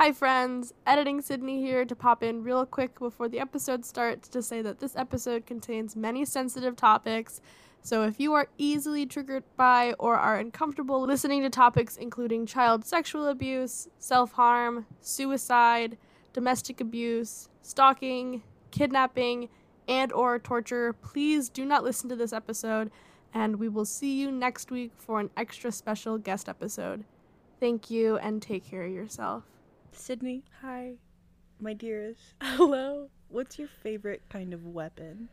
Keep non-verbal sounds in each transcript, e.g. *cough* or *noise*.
Hi, friends. Editing Sydney here to pop in real quick before the episode starts to say that this episode contains many sensitive topics. So, if you are easily triggered by or are uncomfortable listening to topics including child sexual abuse, self harm, suicide, domestic abuse, stalking, kidnapping, and or torture, please do not listen to this episode and we will see you next week for an extra special guest episode. Thank you and take care of yourself. Sydney, Hi. my dearest, *laughs* Hello. what's your favorite kind of weapon?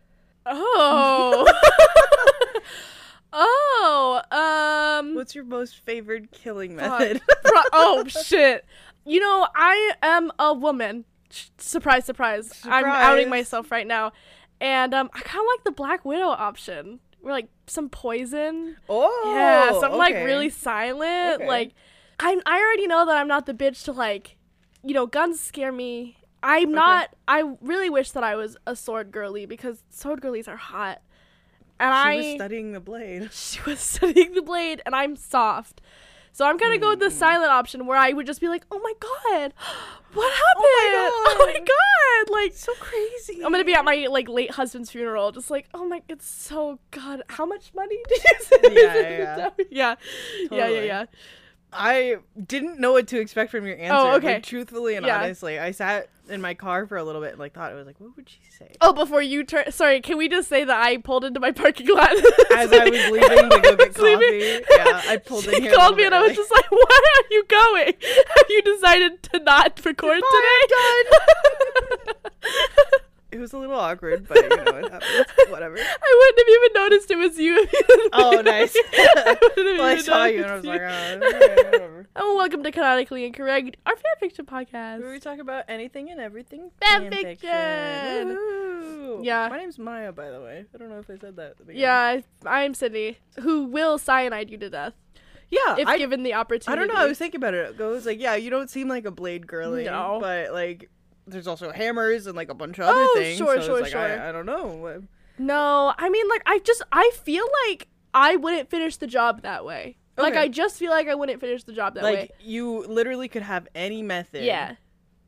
Oh. *laughs* oh. Um. What's your most favorite killing method? Pro- *laughs* oh shit. You know, I am a woman. Sh- Surprise, surprise. I'm outing myself right now. And um I kind of like the Black Widow option. Where like some poison. oh, yeah, something like really silent. Okay. Like I I already know that I'm not the bitch to like, you know, guns scare me. I'm not. I really wish that I was a sword girly because sword girlies are hot. And She I was studying the blade. *laughs* she was studying the blade, and I'm soft. So I'm gonna go with the hmm. silent option where I would just be like, "Oh my god, *gasps* what oh happened? *laughs* Oh my God. god!" Like So crazy. I'm gonna be at my like late husband's funeral, just like, "Oh my, it's so god. How much money did you *laughs* send?" Yeah, yeah. yeah, yeah, yeah, yeah. I didn't know what to expect from your answer. Oh, okay. Like, truthfully and Yeah. honestly, I sat in my car for a little bit and like thought it was like, what would she say? Oh, before you turn, sorry, can we just say that I pulled into my parking lot *laughs* As I was leaving to go get leaving. coffee, yeah, I pulled in She here a called me and I was just like, "Where are you going? *laughs* Have you decided to not record today?" *laughs* It was a little awkward, but you know it happens. *laughs* Whatever. I wouldn't have even noticed it was you. you Oh, nice. *laughs* I *laughs* well, I saw you and I was like, oh, okay, whatever. Oh, welcome to Canonically Incorrect, our fan fiction podcast. Where we talk about anything and everything. Fan fan fiction. Yeah. My name's Maya, by the way. I don't know if I said that at the beginning. Yeah, I'm Sydney, who will cyanide you to death Yeah. if I, given the opportunity. I don't know. I was thinking about it. I was like, yeah, you don't seem like a blade girly. No. But like, there's also hammers and like a bunch of other things. Oh, things. sure, so sure, like, sure. I, I don't know. No, I mean, like, I just, I feel like I wouldn't finish the job that way. Like, I just feel like I wouldn't finish the job that like way. Like you literally could have any method. Yeah.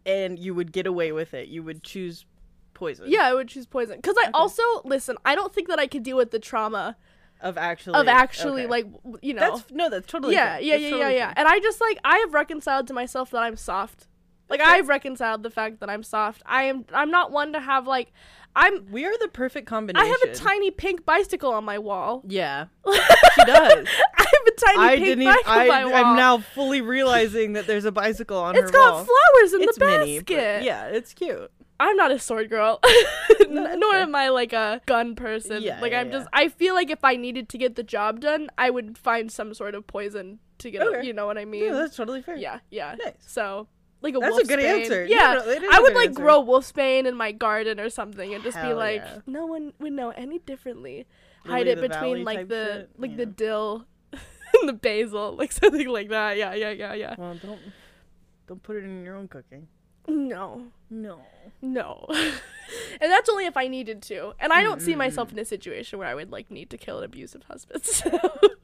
And you would get away with it. You would choose poison. Yeah, I would choose poison. Because I also, listen, I don't think that I could deal with the trauma Of actually. of actually, okay. like, you know. That's no. That's totally. yeah, fair. yeah, That's yeah, totally yeah, yeah. fair. And I just, like, I have reconciled to myself that I'm soft. Like. I've reconciled the fact that I'm soft. I am, I'm not one to have, like, I'm, We are the perfect combination. I have a tiny pink bicycle on my wall. Yeah, *laughs* she does. I have a tiny I pink didn't. Even, bike on I, my wall. I'm now fully realizing that there's a bicycle on It's her wall. It's got flowers in it's the basket. yeah, it's cute. I'm not a sword girl. *laughs* Nor fair. am I like a gun person. Yeah, like yeah, I'm just. I feel like if I needed to get the job done, I would find some sort of poison to get Okay. you know what I mean? Yeah, that's totally fair. yeah, yeah. Nice. So like a That's a wolf's good bane. answer. Yeah. No, no, I a would like answer. grow wolfsbane in my garden or something and just be like yeah. no one would know any differently. Lily Hide it between like the shit, like yeah. the dill *laughs* and the basil, like *laughs* something like that. Yeah, yeah, yeah, yeah. Well, don't don't put it in your own cooking. No. No. No. *laughs* and that's only if I needed to. And I don't see Mm-mm. myself in a situation where I would like need to kill an abusive husband. So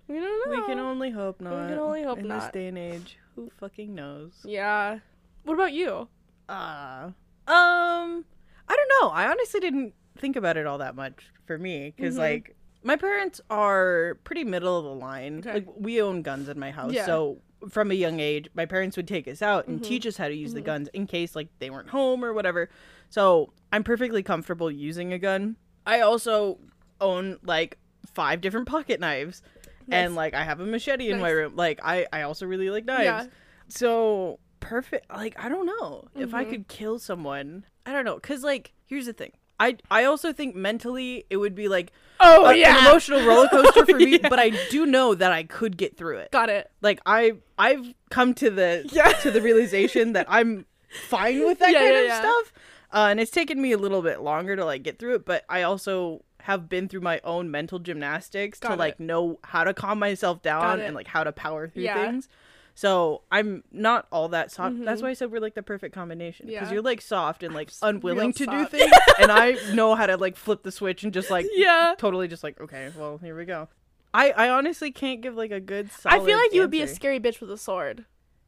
we don't know. We can only hope not. We can only hope in not. In this day and age. Who fucking knows? Yeah. What about you? Uh, um, I don't know. I honestly didn't think about it all that much for me because Mhm. like my parents are pretty middle of the line. Okay. Like we own guns in my house, Yeah. so from a young age, my parents would take us out and Mhm. teach us how to use the Mhm. guns in case like they weren't home or whatever. So I'm perfectly comfortable using a gun. I also own like five different pocket knives. Nice. And like I have a machete in my room. Like I, I also really like knives. Yeah. So perfect. Like I don't know if I Mhm. could kill someone. I don't know because like here's the thing. I I also think mentally it would be like Oh a- yeah. an emotional *laughs* roller coaster for me. Yeah. But I do know that I could get through it. Got it. Like I I've come to the Yeah. to the realization that I'm fine with that Yeah, kind of stuff. Uh, and it's taken me a little bit longer to like get through it, but I also have been through my own mental gymnastics Got to it. like know how to calm myself down and like how to power through things. So I'm not all that soft. That's Mhm. why I said we're like the perfect combination because Yeah. you're like soft and like s- unwilling to soft. do things, *laughs* and I know how to like flip the switch and just like Yeah. totally just like okay, well here we go. I I honestly can't give like a good. I feel like you would be a scary bitch with a sword.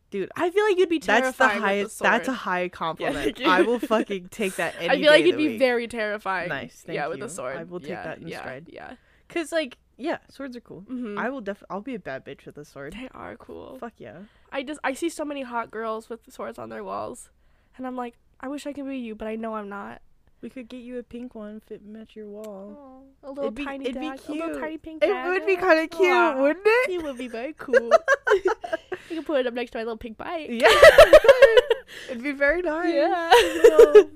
dude. I feel like you'd be terrified. That's the highest. That's a high compliment. *laughs* you. I will fucking take that. *laughs* Any I feel like you'd be week. very terrified. Nice, yeah, thank with you. the sword. I will take yeah, that in yeah, stride. Yeah. Cause like, yeah, swords are cool. hmm I will def. I'll be a bad bitch with a sword. They are cool. Fuck yeah. I just I see so many hot girls with swords on their walls, and I'm like, I wish I could be you, but I know I'm not. We could get you a pink one fit match your wall. a little It'd be- tiny it'd be dagger, a little cute. tiny pink It dagger. would be kind of cute, Aw. wouldn't it? It would be *laughs* very cool. you can put it up next to my little pink bike. Yeah. *laughs* It'd be very nice. Yeah. So,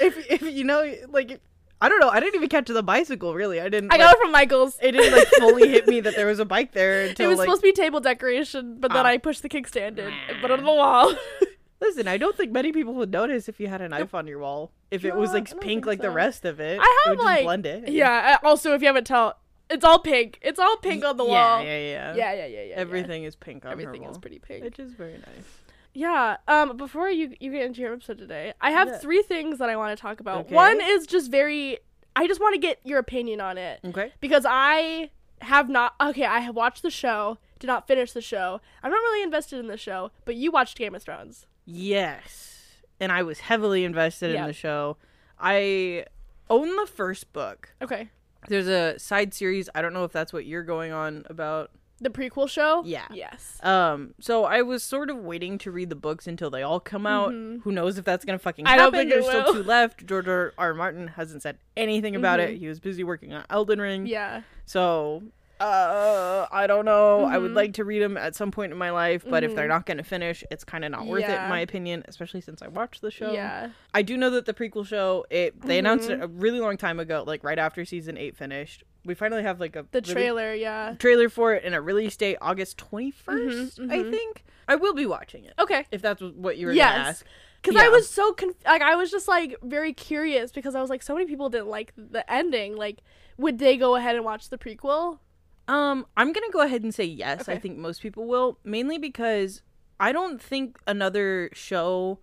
if if you know, like, I don't know. I didn't even catch the bicycle. Really, I didn't. I like, got it from Michael's. It didn't like fully hit me that there was a bike there *laughs* until It was like. supposed to be table decoration, but then Ah. I pushed the kickstand in and put it on the wall. *laughs* Listen, I don't think many people would notice if you had a knife on your wall. If it was like pink like the rest of it, I it have, would just like- blend it. yeah. Also, if you haven't tell, it's all pink. It's all pink on the yeah, wall. Yeah, yeah, yeah, yeah, yeah. yeah. Everything is pink on Everything her is pretty pink. which is very nice. Yeah. Um. Before you you get into your episode today, I have Yeah. three things that I want to talk about. Okay. One is just very. I just want to get your opinion on it Okay. because I have not. Okay, I have watched the show. Did not finish the show. I'm not really invested in the show, but you watched Game of Thrones. Yes, and I was heavily invested Yeah. in the show. I own the first book. Okay. There's a side series. I don't know if that's what you're going on about. The prequel show. Yeah. Yes. Um, so I was sort of waiting to read the books until they all come out. Mhm. Who knows if that's gonna fucking I happen? don't think There's still two left. George R. R. Martin hasn't said anything about it. Mhm. He was busy working on Elden Ring. Yeah. So, uh, I don't know. I would Mhm. like to read them at some point in my life, but if they're Mhm. not gonna finish, it's kind of not worth it, in my opinion. Especially since I watched the show. Yeah. I do know that the prequel show it they announced Mhm. it a really long time ago, like right after season eight finished. We finally have like a The really- trailer. Yeah. trailer for it and a release date August 21st, Mhm, I think. I will be watching it. Okay. If that's what you were Yes. gonna ask. Because I was so conf- like I was just like very curious because I was like so many people didn't like the ending. Like, would they go ahead and watch the prequel? Um, I'm gonna go ahead and say yes. I think most people will, mainly because I don't think another show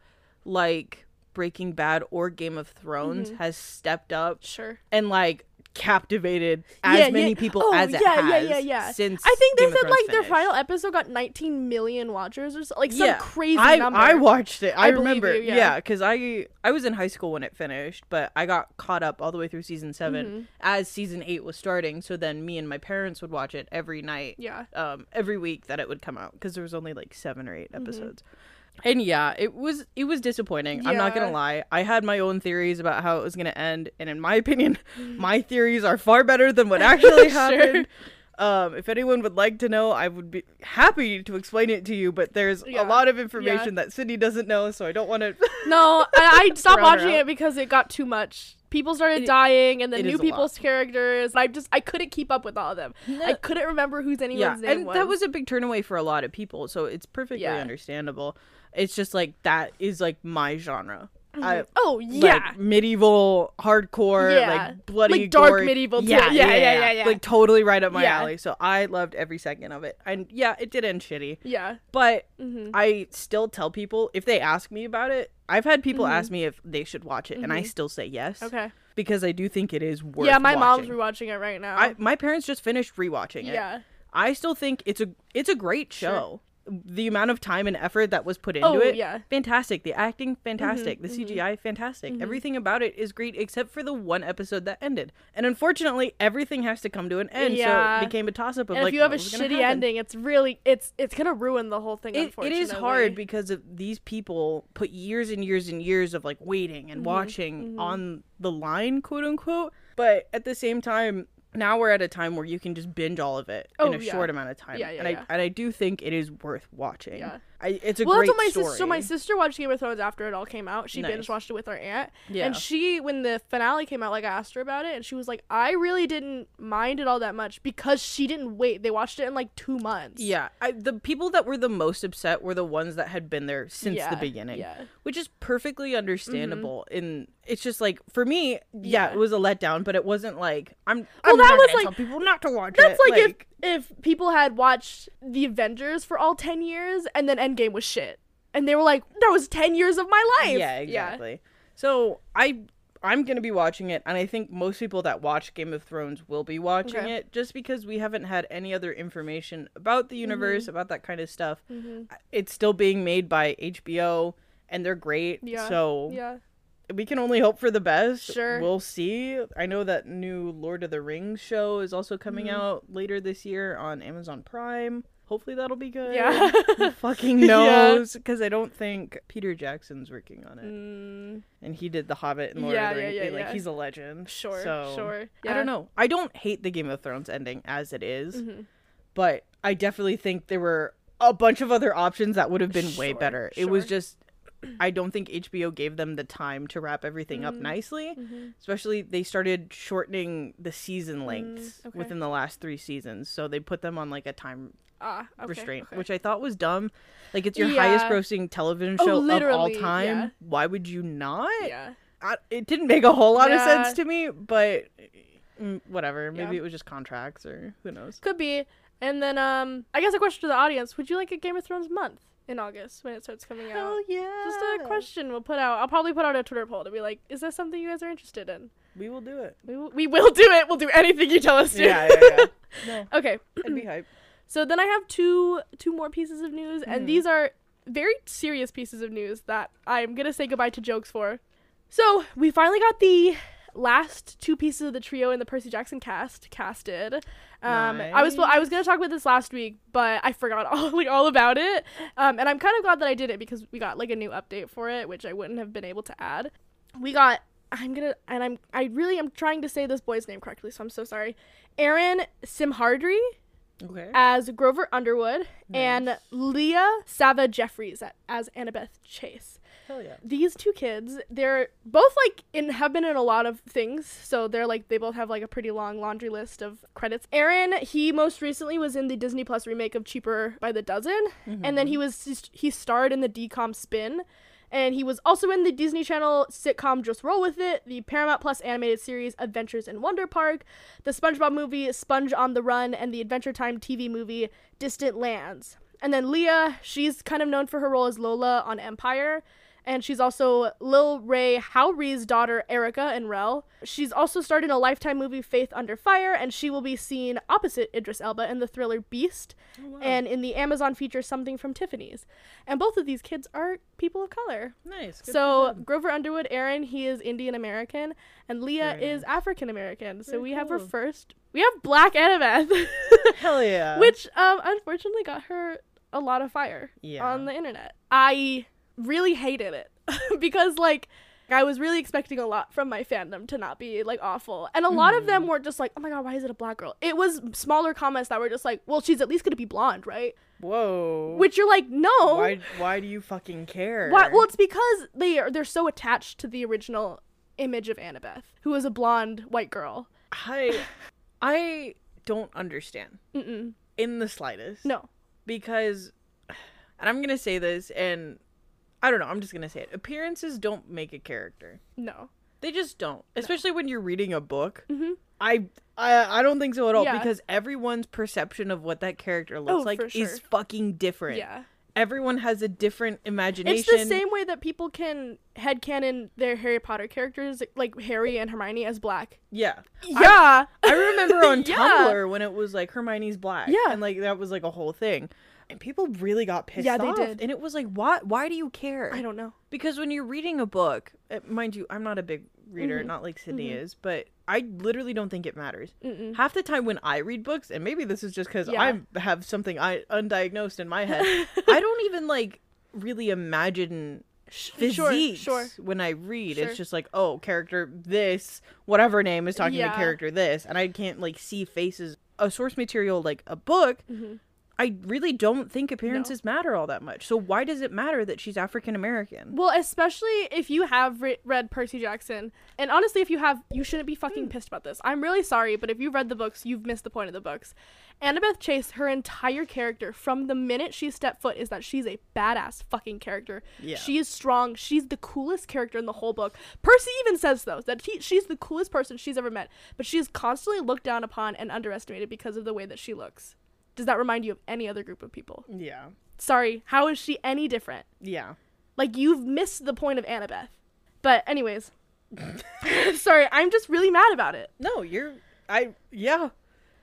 like Breaking Bad or Game of Thrones Mhm. has stepped up Sure. and like captivated as Yeah, many yeah. people Oh, as it yeah, yeah, has yeah, yeah. since I think they Game said like their final episode got 19 million watchers or so, like some Yeah, crazy I, number. I watched it. I, I remember. you, yeah. yeah, because I I was in high school when it finished, but I got caught up all the way through season 7 Mhm. as season eight was starting. So then me and my parents would watch it every night, Yeah. um, every week that it would come out because there was only like seven or 8 Mhm. episodes. And yeah, it was it was disappointing. I'm not gonna lie. I had my own theories about how it was gonna end, and in my *laughs* opinion, Mm-hmm. my theories are far better than what *laughs* actually Sure. happened. Um, if anyone would like to know, I would be happy to explain it to you. But there's Yeah. a lot of information that Sydney doesn't know, so I don't want to. *laughs* No, I, I stopped watching it because it got too much. People started It- dying, and then new people's characters. I just I couldn't keep up with all of them. I couldn't remember who's yeah, anyone's name and was. that was a big turn away for a lot of people, so it's perfectly Yeah. understandable. It's just like that is like my genre. I, oh yeah. like medieval, hardcore, Yeah. like bloody, Like dark gory- medieval. Yeah, Yeah, yeah, yeah, yeah, yeah. Like totally right up my alley. So I loved every second of it. And yeah, it did end shitty, yeah. but hmm I still tell people if they ask me about it. I've had people Mhm. ask me if they should watch it, and I Mhm. still say yes Okay. because I do think it is worth. It. Yeah, my mom's rewatching it right now. I, my parents just finished rewatching it. yeah. I still think it's a it's a great Sure. The amount of time and effort that was put into Oh it, yeah. fantastic. The acting, fantastic. Mhm, the. CGI, fantastic. Mhm. Everything about it is great except for the one episode that ended. And unfortunately, everything has to come to an end. Yeah. So it became a toss up of And like, if you have a what was gonna shitty ending, it's really it's it's gonna ruin the whole thing. It, it is hard because of these people put years and years and years of like waiting and Mhm, watching mhm. on the line, quote unquote. But at the same time, now we're at a time where you can just binge all of it Oh, in a yeah. short amount of time. Yeah, yeah, and. I and I do think it is worth watching. Yeah. I, it's a well, great that's what my story. sister. So my sister watched Game of Thrones after it all came out. She Nice. binge watched it with her aunt, yeah. and she, when the finale came out, like I asked her about it, and she was like, "I really didn't mind it all that much because she didn't wait. They watched it in like two months." Yeah, I, the people that were the most upset were the ones that had been there since Yeah, the beginning, Yeah. which is perfectly mm-hmm. understandable. And it's just like for me, yeah, Yeah. it was a letdown, but it wasn't like I'm. Well, I'm that not was, like- tell people not to watch it. That's it. like, if if people had watched the Avengers for all ten years and then Endgame was shit, and they were like, "That was ten years of my life." yeah, exactly. So I I'm gonna be watching it, and I think most people that watch Game of Thrones will be watching Okay. it, just because we haven't had any other information about the universe, about that kind of stuff. Mm-hmm. It's still being made by HBO, and they're great. Yeah. So Yeah. We can only hope for the best. Sure. We'll see. I know that new Lord of the Rings show is also coming Mhm. out later this year on Amazon Prime. Hopefully that'll be good. Yeah. Who *laughs* fucking Yeah. knows? Because I don't think Peter Jackson's working on it, Mm, and he did The Hobbit and Lord Yeah, of the yeah, Rings. yeah, like yeah. he's a legend. sure. So, sure. I don't know. I don't hate the Game of Thrones ending as it is, Mhm. but I definitely think there were a bunch of other options that would have been way Sure, better. It was just I don't think HBO gave them the time to wrap everything up Mm. nicely. Mhm. Especially they started shortening the season Mm, lengths okay. within the last 3 seasons. So they put them on like a time Ah, okay, restraint, okay. which I thought was dumb. Like it's your Yeah. highest grossing television Oh, show of all time. yeah. Why would you not? yeah. I, it didn't make a whole lot of sense to me, but mm, whatever. Maybe Yeah. it was just contracts or who knows. Could be. And then um I guess a question to the audience, would you like a Game of Thrones month in August when it starts coming out? yeah. Just a question we'll put out. I'll probably put out a Twitter poll to be like, is that something you guys are interested in? We will do it. We, w- we will do it. We'll do anything you tell us to. Yeah, yeah, yeah. *laughs* No, okay. I'd be hype. So then I have two two more pieces of news, and Mhm. these are very serious pieces of news that I'm gonna say goodbye to jokes for. So we finally got the last two pieces of the trio in the Percy Jackson cast casted. Um, I was I was gonna talk about this last week, but I forgot *laughs* all like all about it. Um, and I'm kind of glad that I did it because we got like a new update for it, which I wouldn't have been able to add. We got I'm gonna and I'm I really am trying to say this boy's name correctly, so I'm so sorry. Aaron Simhadri Okay. as Grover Underwood and Leah Sava Jeffries as Annabeth Chase. Hell yeah. These two kids, they're both like in have been in a lot of things, so they're like they both have like a pretty long laundry list of credits. Aaron, he most recently was in the Disney Plus remake of Cheaper by the Dozen, mm-hmm. and then he was he starred in the DCOM Spin. And he was also in the Disney Channel sitcom Just Roll With It, the Paramount Plus animated series Adventures in Wonder Park, the SpongeBob movie Sponge on the Run, and the Adventure Time TV movie Distant Lands. And then Leah, she's kind of known for her role as Lola on Empire. And she's also Lil Rel Howery's daughter, Erica, and Rel. She's also starred in a Lifetime movie, Faith Under Fire, and she will be seen opposite Idris Elba in the thriller Beast and in the Amazon feature Something from Tiffany's. And both of these kids are people of color. nice. So. Grover Underwood, Aaron, he is Indian American, and Leah Very is nice. African American. So Very we have her first. We have Black Annabeth, *laughs* hell yeah. which um unfortunately got her a lot of fire Yeah. on the internet. I really hated it *laughs* because like I was really expecting a lot from my fandom to not be like awful. And a lot of Mm-hmm. them were just like, "Oh my god, why is it a black girl?" It was smaller comments that were just like, "Well, she's at least going to be blonde, right?" Whoa. Which you're like, "No." Why? Why do you fucking care? Why, well, it's because they are they're so attached to the original image of Annabeth, who is a blonde white girl. I, I don't understand Mm-mm. in the slightest. No. because *sighs* and I'm gonna say this and I don't know, I'm just gonna say it. Appearances don't make a character. No. They just don't. Especially when you're reading a book. Mhm. I I I don't think so at all Yeah. because everyone's perception of what that character looks Oh, like sure. is fucking different. Yeah. Everyone has a different imagination. It's the same way that people can headcanon their Harry Potter characters, like Harry and Hermione, as black. Yeah. Yeah. I remember on *laughs* Yeah. Tumblr when it was like Hermione's black. Yeah. And like that was like a whole thing. And people really got pissed Yeah, they did. And it was like, why why do you care? I don't know. Because when you're reading a book, uh, mind you, I'm not a big reader, Mhm. not like Sydney Mhm. is, but I literally don't think it matters. Mm-mm. Half the time when I read books, and maybe this is just because Yeah. I have something I undiagnosed in my head, *laughs* I don't even like really imagine physiques Sure, sure. when I read. Sure. It's just like, oh, character this, whatever name is talking Yeah. to character this, and I can't like see faces. A source material like a book, Mhm. I really don't think appearances matter all that much. So why does it matter that she's African American? Well, especially if you have re- read Percy Jackson, and honestly, if you have, you shouldn't be Hmm. fucking pissed about this. I'm really sorry, but if you've read the books, you've missed the point of the books. Annabeth Chase, her entire character from the minute she stepped foot is that she's a badass fucking character. Yeah. She is strong. She's the coolest character in the whole book. Percy even says though that he, she's the coolest person she's ever met, but she is constantly looked down upon and underestimated because of the way that she looks. Does that remind you of any other group of people? Yeah. Sorry, how is she any different? Yeah. Like you've missed the point of Annabeth. But anyways, *laughs* Sorry, I'm just really mad about it. No, you're I yeah.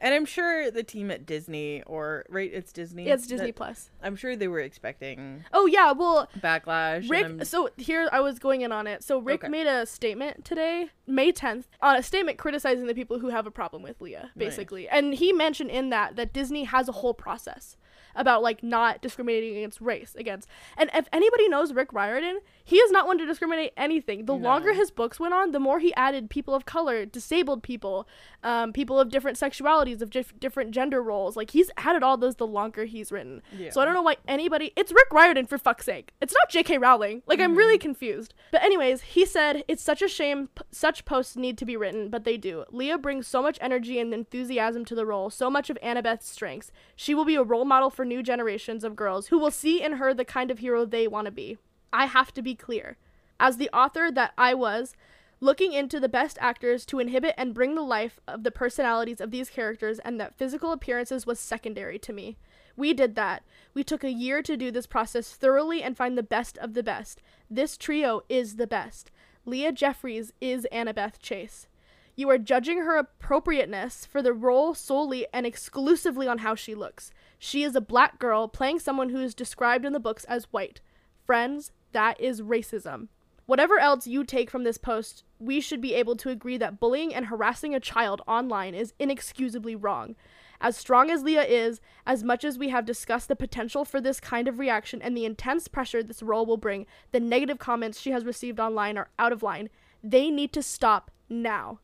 And I'm sure the team at Disney or right it's Disney. Yeah, it's Disney that- Plus. I'm sure they were expecting Oh yeah, well, backlash. Rick. So here I was going in on it. So Rick Okay. made a statement today, May 10th, on uh, a statement criticizing the people who have a problem with Leah, Nice. basically. And he mentioned in that that Disney has a whole process about like not discriminating against race against. And if anybody knows Rick Riordan, he is not one to discriminate anything. The No. longer his books went on, the more he added people of color, disabled people, um, people of different sexualities, of dif- different gender roles. Like he's added all those the longer he's written. Yeah. So I don't know why anybody. It's Rick Riordan for fuck's sake. It's not J.K. Rowling. Like I'm really confused. But anyways, he said it's such a shame p- such posts need to be written, but they do. Leah brings so much energy and enthusiasm to the role, so much of Annabeth's strengths. She will be a role model for new generations of girls who will see in her the kind of hero they want to be. I have to be clear. As the author that I was, looking into the best actors to inhibit and bring the life of the personalities of these characters and that physical appearances was secondary to me. We did that. We took a year to do this process thoroughly and find the best of the best. This trio is the best. Leah Jeffries is Annabeth Chase. You are judging her appropriateness for the role solely and exclusively on how she looks. She is a black girl playing someone who is described in the books as white. Friends, that is racism. Whatever else you take from this post, we should be able to agree that bullying and harassing a child online is inexcusably wrong. As strong as Leah is, as much as we have discussed the potential for this kind of reaction and the intense pressure this role will bring, the negative comments she has received online are out of line. They need to stop now.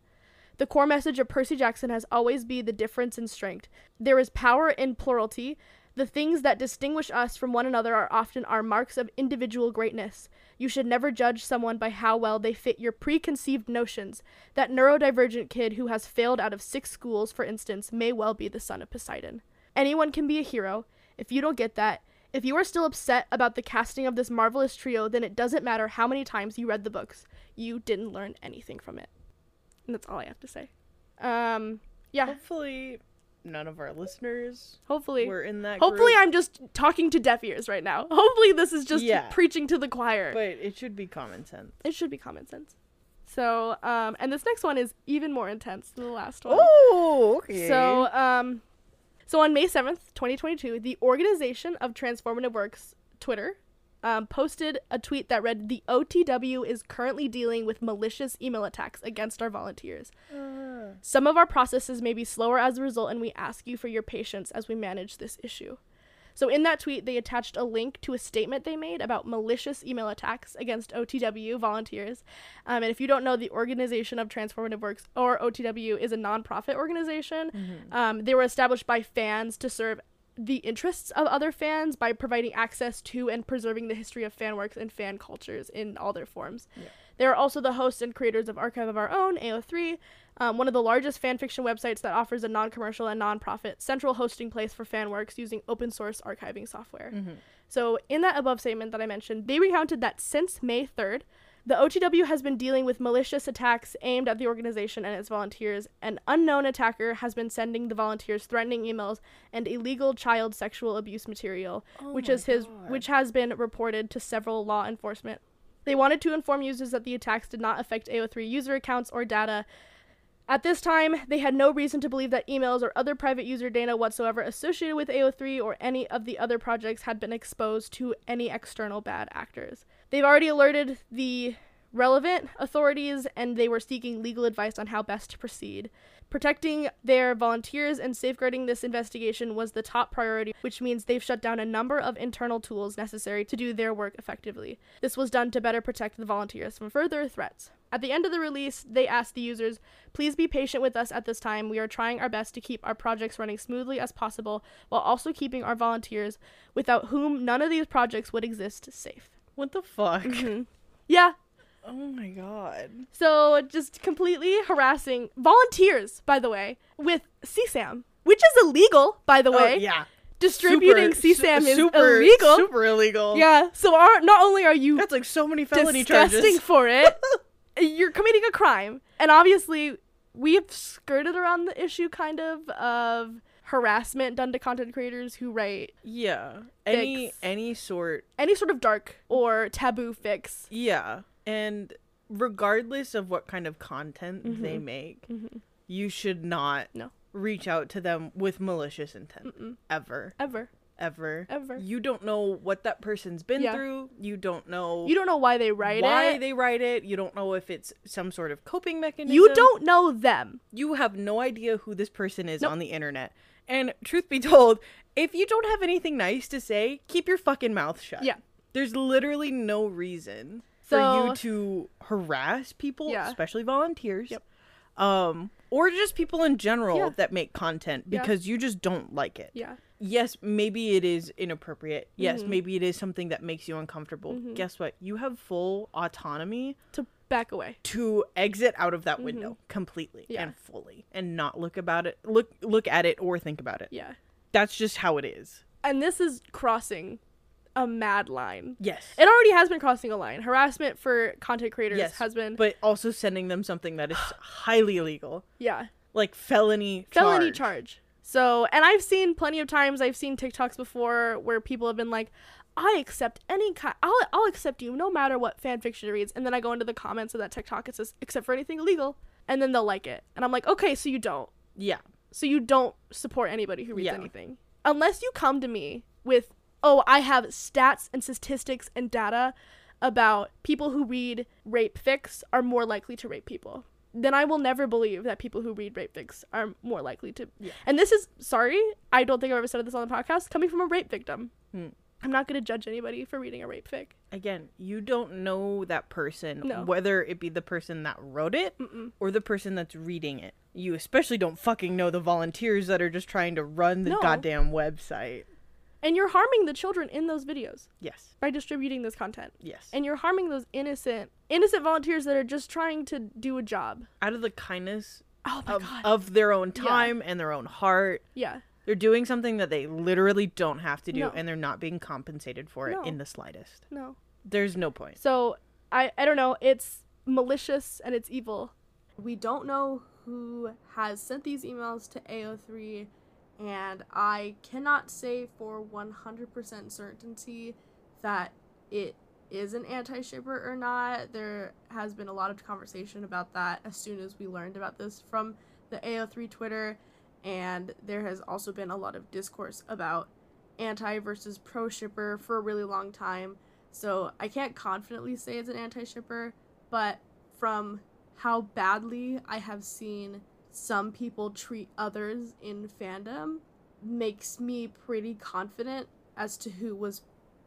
The core message of Percy Jackson has always been the difference in strength. There is power in plurality. The things that distinguish us from one another are often our marks of individual greatness. You should never judge someone by how well they fit your preconceived notions. That neurodivergent kid who has failed out of six schools, for instance, may well be the son of Poseidon. Anyone can be a hero. If you don't get that, if you are still upset about the casting of this marvelous trio, then it doesn't matter how many times you read the books. You didn't learn anything from it. And that's all I have to say. Um, yeah, Hopefully, none of our listeners hopefully. we're in that. Hopefully, group, I'm just talking to deaf ears right now. *laughs* Hopefully, this is just Yeah. preaching to the choir. But it should be common sense. it should be common sense. So, um, and this next one is even more intense than the last one. Oh, okay. So, um, so on May 7th, 2022, the Organization of Transformative Works Twitter um, posted a tweet that read, The OTW is currently dealing with malicious email attacks against our volunteers. Uh, Some of our processes may be slower as a result, and we ask you for your patience as we manage this issue. So, in that tweet, they attached a link to a statement they made about malicious email attacks against OTW volunteers. Um, and if you don't know, the Organization of Transformative Works, or OTW, is a nonprofit organization. Mm-hmm. Um, they were established by fans to serve the interests of other fans by providing access to and preserving the history of fan works and fan cultures in all their forms. Yeah. They are also the hosts and creators of Archive of Our Own, AO3, um, one of the largest fan fiction websites that offers a non commercial and non profit central hosting place for fan works using open source archiving software. mhm. So, in that above statement that I mentioned, they recounted that since May 3rd, the OTW has been dealing with malicious attacks aimed at the organization and its volunteers. An unknown attacker has been sending the volunteers threatening emails and illegal child sexual abuse material, Oh which is his God. which has been reported to several law enforcement. They wanted to inform users that the attacks did not affect AO3 user accounts or data. At this time, they had no reason to believe that emails or other private user data whatsoever associated with AO3 or any of the other projects had been exposed to any external bad actors. They've already alerted the relevant authorities and they were seeking legal advice on how best to proceed. Protecting their volunteers and safeguarding this investigation was the top priority, which means they've shut down a number of internal tools necessary to do their work effectively. This was done to better protect the volunteers from further threats. At the end of the release, they asked the users, please be patient with us at this time. We are trying our best to keep our projects running smoothly as possible while also keeping our volunteers, without whom none of these projects would exist, safe. What the fuck? Mhm. *laughs* Yeah, Oh my god. so just completely harassing volunteers, by the way, with CSAM, which is illegal, by the way. Oh, yeah. Distributing Super- CSAM su- is super, illegal. Super illegal. Yeah. So are, not only are you That's like so many felony disgusting charges. for it, *laughs* you're committing a crime. And obviously, we've skirted around the issue kind of of harassment done to content creators who write Yeah. Any Fix. any sort any sort of dark or taboo fics. Yeah. And regardless of what kind of content they Mhm. make, Mhm. you should not No. reach out to them with malicious intent Mm-mm. ever, Ever. ever. Ever. You don't know what that person's been Yeah. through. You don't know You don't know why they write why it. they write it. You don't know if it's some sort of coping mechanism. you don't know them. You have no idea who this person is Nope. on the internet. And truth be told, if you don't have anything nice to say, keep your fucking mouth shut. Yeah. There's literally no reason So- for you to harass people, Yeah. especially volunteers. Yep. Um, or just people in general Yeah. that make content Yeah. because you just don't like it. Yeah. Yes, maybe it is inappropriate. Yes, Mhm. maybe it is something that makes you uncomfortable. Mhm. Guess what? You have full autonomy To back away. to exit out of that window completely Mm-hmm. Yeah. and fully and not look about it look look at it or think about it. Yeah. That's just how it is. And this is crossing a mad line. Yes. It already has been crossing a line. Harassment for content creators Yes, has been but also sending them something that is *sighs* highly illegal. yeah, Like felony felony charge. charge. So, and I've seen plenty of times I've seen TikToks before where people have been like, "I accept any kind. I'll I'll accept you no matter what fan fiction it reads." And then I go into the comments of that TikTok it says, "Except for anything illegal," and then they'll like it, and I'm like, "Okay, so you don't." Yeah. So you don't support anybody who reads Yeah. anything. Unless you come to me with, oh, I have stats and statistics and data about people who read rape fics are more likely to rape people. Then I will never believe that people who read rape fics are more likely to. Yeah. And this is, sorry, I don't think I've ever said this on the podcast, coming from a rape victim. Hmm. I'm not going to judge anybody for reading a rape fic. Again, you don't know that person No. whether it be the person that wrote it Mm-mm. or the person that's reading it. You especially don't fucking know the volunteers that are just trying to run the No. goddamn website. And you're harming the children in those videos Yes. by distributing this content. Yes. And you're harming those innocent, innocent volunteers that are just trying to do a job. out of the kindness Oh of, of their own Yeah. time and their own heart. yeah. They're doing something that they literally don't have to do No. and they're not being compensated for No. it in the slightest. No. There's no point. So I I don't know. It's malicious and it's evil. We don't know who has sent these emails to AO3, and I cannot say for 100% certainty that it is an anti shipper or not. There has been a lot of conversation about that as soon as we learned about this from the AO3 Twitter, and there has also been a lot of discourse about anti versus pro shipper for a really long time. So I can't confidently say it's an anti shipper, but from how badly I have seen some people treat others in fandom makes me pretty confident as to who was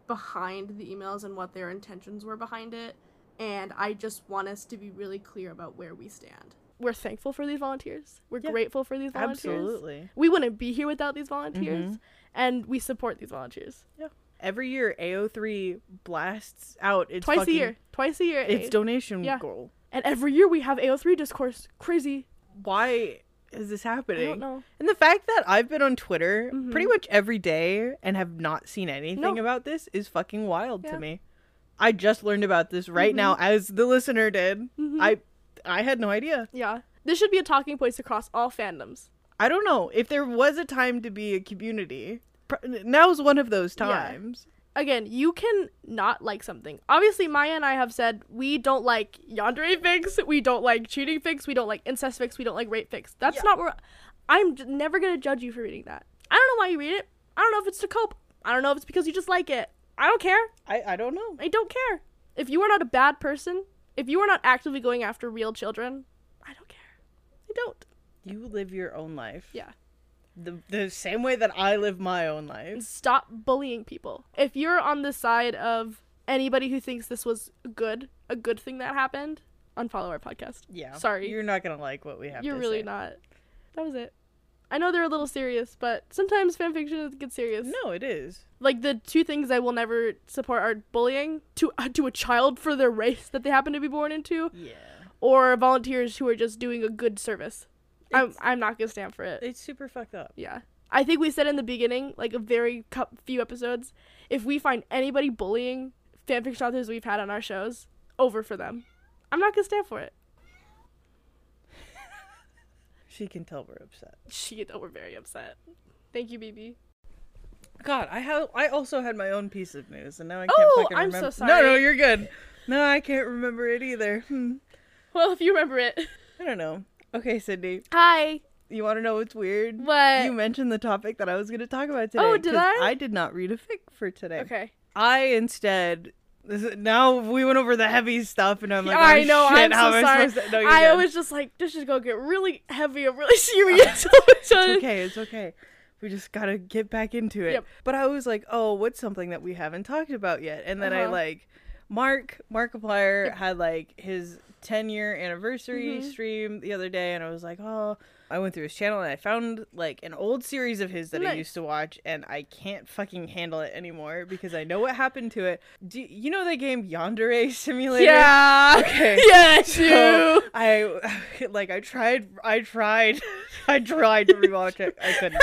behind the emails and what their intentions were behind it. And I just want us to be really clear about where we stand. We're thankful for these volunteers. We're Yeah. grateful for these volunteers. Absolutely. We wouldn't be here without these volunteers, Mhm. and we support these volunteers. Yeah. Every year AO3 blasts out its Twice fucking- a year. Twice a year. its donation Yeah. goal. and every year we have AO3 discourse. Crazy. Why is this I happening? don't know. And the fact that I've been on Twitter Mhm. pretty much every day and have not seen anything No. about this is fucking wild Yeah. to me. I just learned about this right Mhm. now as the listener did. Mhm. I I had no idea. Yeah. This should be a talking point across all fandoms. I don't know if there was a time to be a community. pr- Now's one of those Yeah. times. Again, you can not like something. Obviously, Maya and I have said we don't like yandere fics, we don't like cheating fics, we don't like incest fics, we don't like rape fics. That's Yeah. not where I'm j- never gonna judge you for reading that. I don't know why you read it. I don't know if it's to cope. I don't know if it's because you just like it. I don't care. I I don't know. I don't care. If you are not a bad person, if you are not actively going after real children, I don't care. I don't. You live your own life. Yeah. The the same way that I live my own life. stop bullying people. If you're on the side of anybody who thinks this was good, a good thing that happened, unfollow our podcast. Yeah. Sorry. You're not gonna like what we have You're to really say. not. That was it. I know they're a little serious, but sometimes fanfiction gets serious. No, it is. Like the two things I will never support are bullying to uh, to a child for their race that they happen to be born into, Yeah. or volunteers who are just doing a good service. I'm I'm not gonna stand for it. It's super fucked up. Yeah. I think we said in the beginning, like a very few episodes, if we find anybody bullying fanfiction authors we've had on our shows, over for them. I'm not gonna stand for it. She can tell we're upset. She that we're very upset. Thank you, BB. God, I have. I also had my own piece of news, and now I can't Oh, fucking I'm so remember. sorry. No, no, you're good. No, I can't remember it either. Hmm. Well, if you remember it. *laughs* I don't know. Okay, Sydney, Hi. you want to know what's weird? What? You mentioned the topic that I was going to talk about today. Oh, did I? I did not read a fic for today. Okay. I instead. This is, now we went over the heavy stuff, and I'm like, I oh, know. Shit, I'm so sorry. I supposed to? No, I good. was just like, this is gonna get really heavy and really *laughs* serious. It's okay. It's okay. We just gotta get back into it. Yep. But I was like, oh, what's something that we haven't talked about yet? And then I Uh-huh. like, Mark Markiplier had like his 10 year anniversary Mhm. stream the other day, and I was like, oh. I went through his channel and I found like an old series of his that I used to watch, and I can't fucking handle it anymore because I know what happened to it. Do you know the game Yandere Simulator? Yeah. *laughs* Okay. *laughs* Yeah, So. I *laughs* like I tried I tried I tried to rewatch it. I couldn't.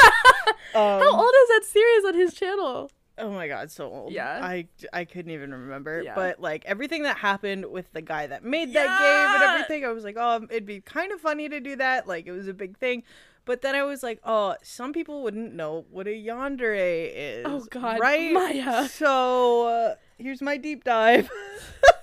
Um, How old is that series on his channel? Oh my god, so old. Yeah. I I couldn't even remember. Yeah. But like everything that happened with the guy that made that game and everything, I was like, oh, it'd be kind of funny to do that. Like it was a big thing. But then I was like, oh, some people wouldn't know what a yandere is. Oh, God, right? Maya. So uh, here's my deep dive. *laughs*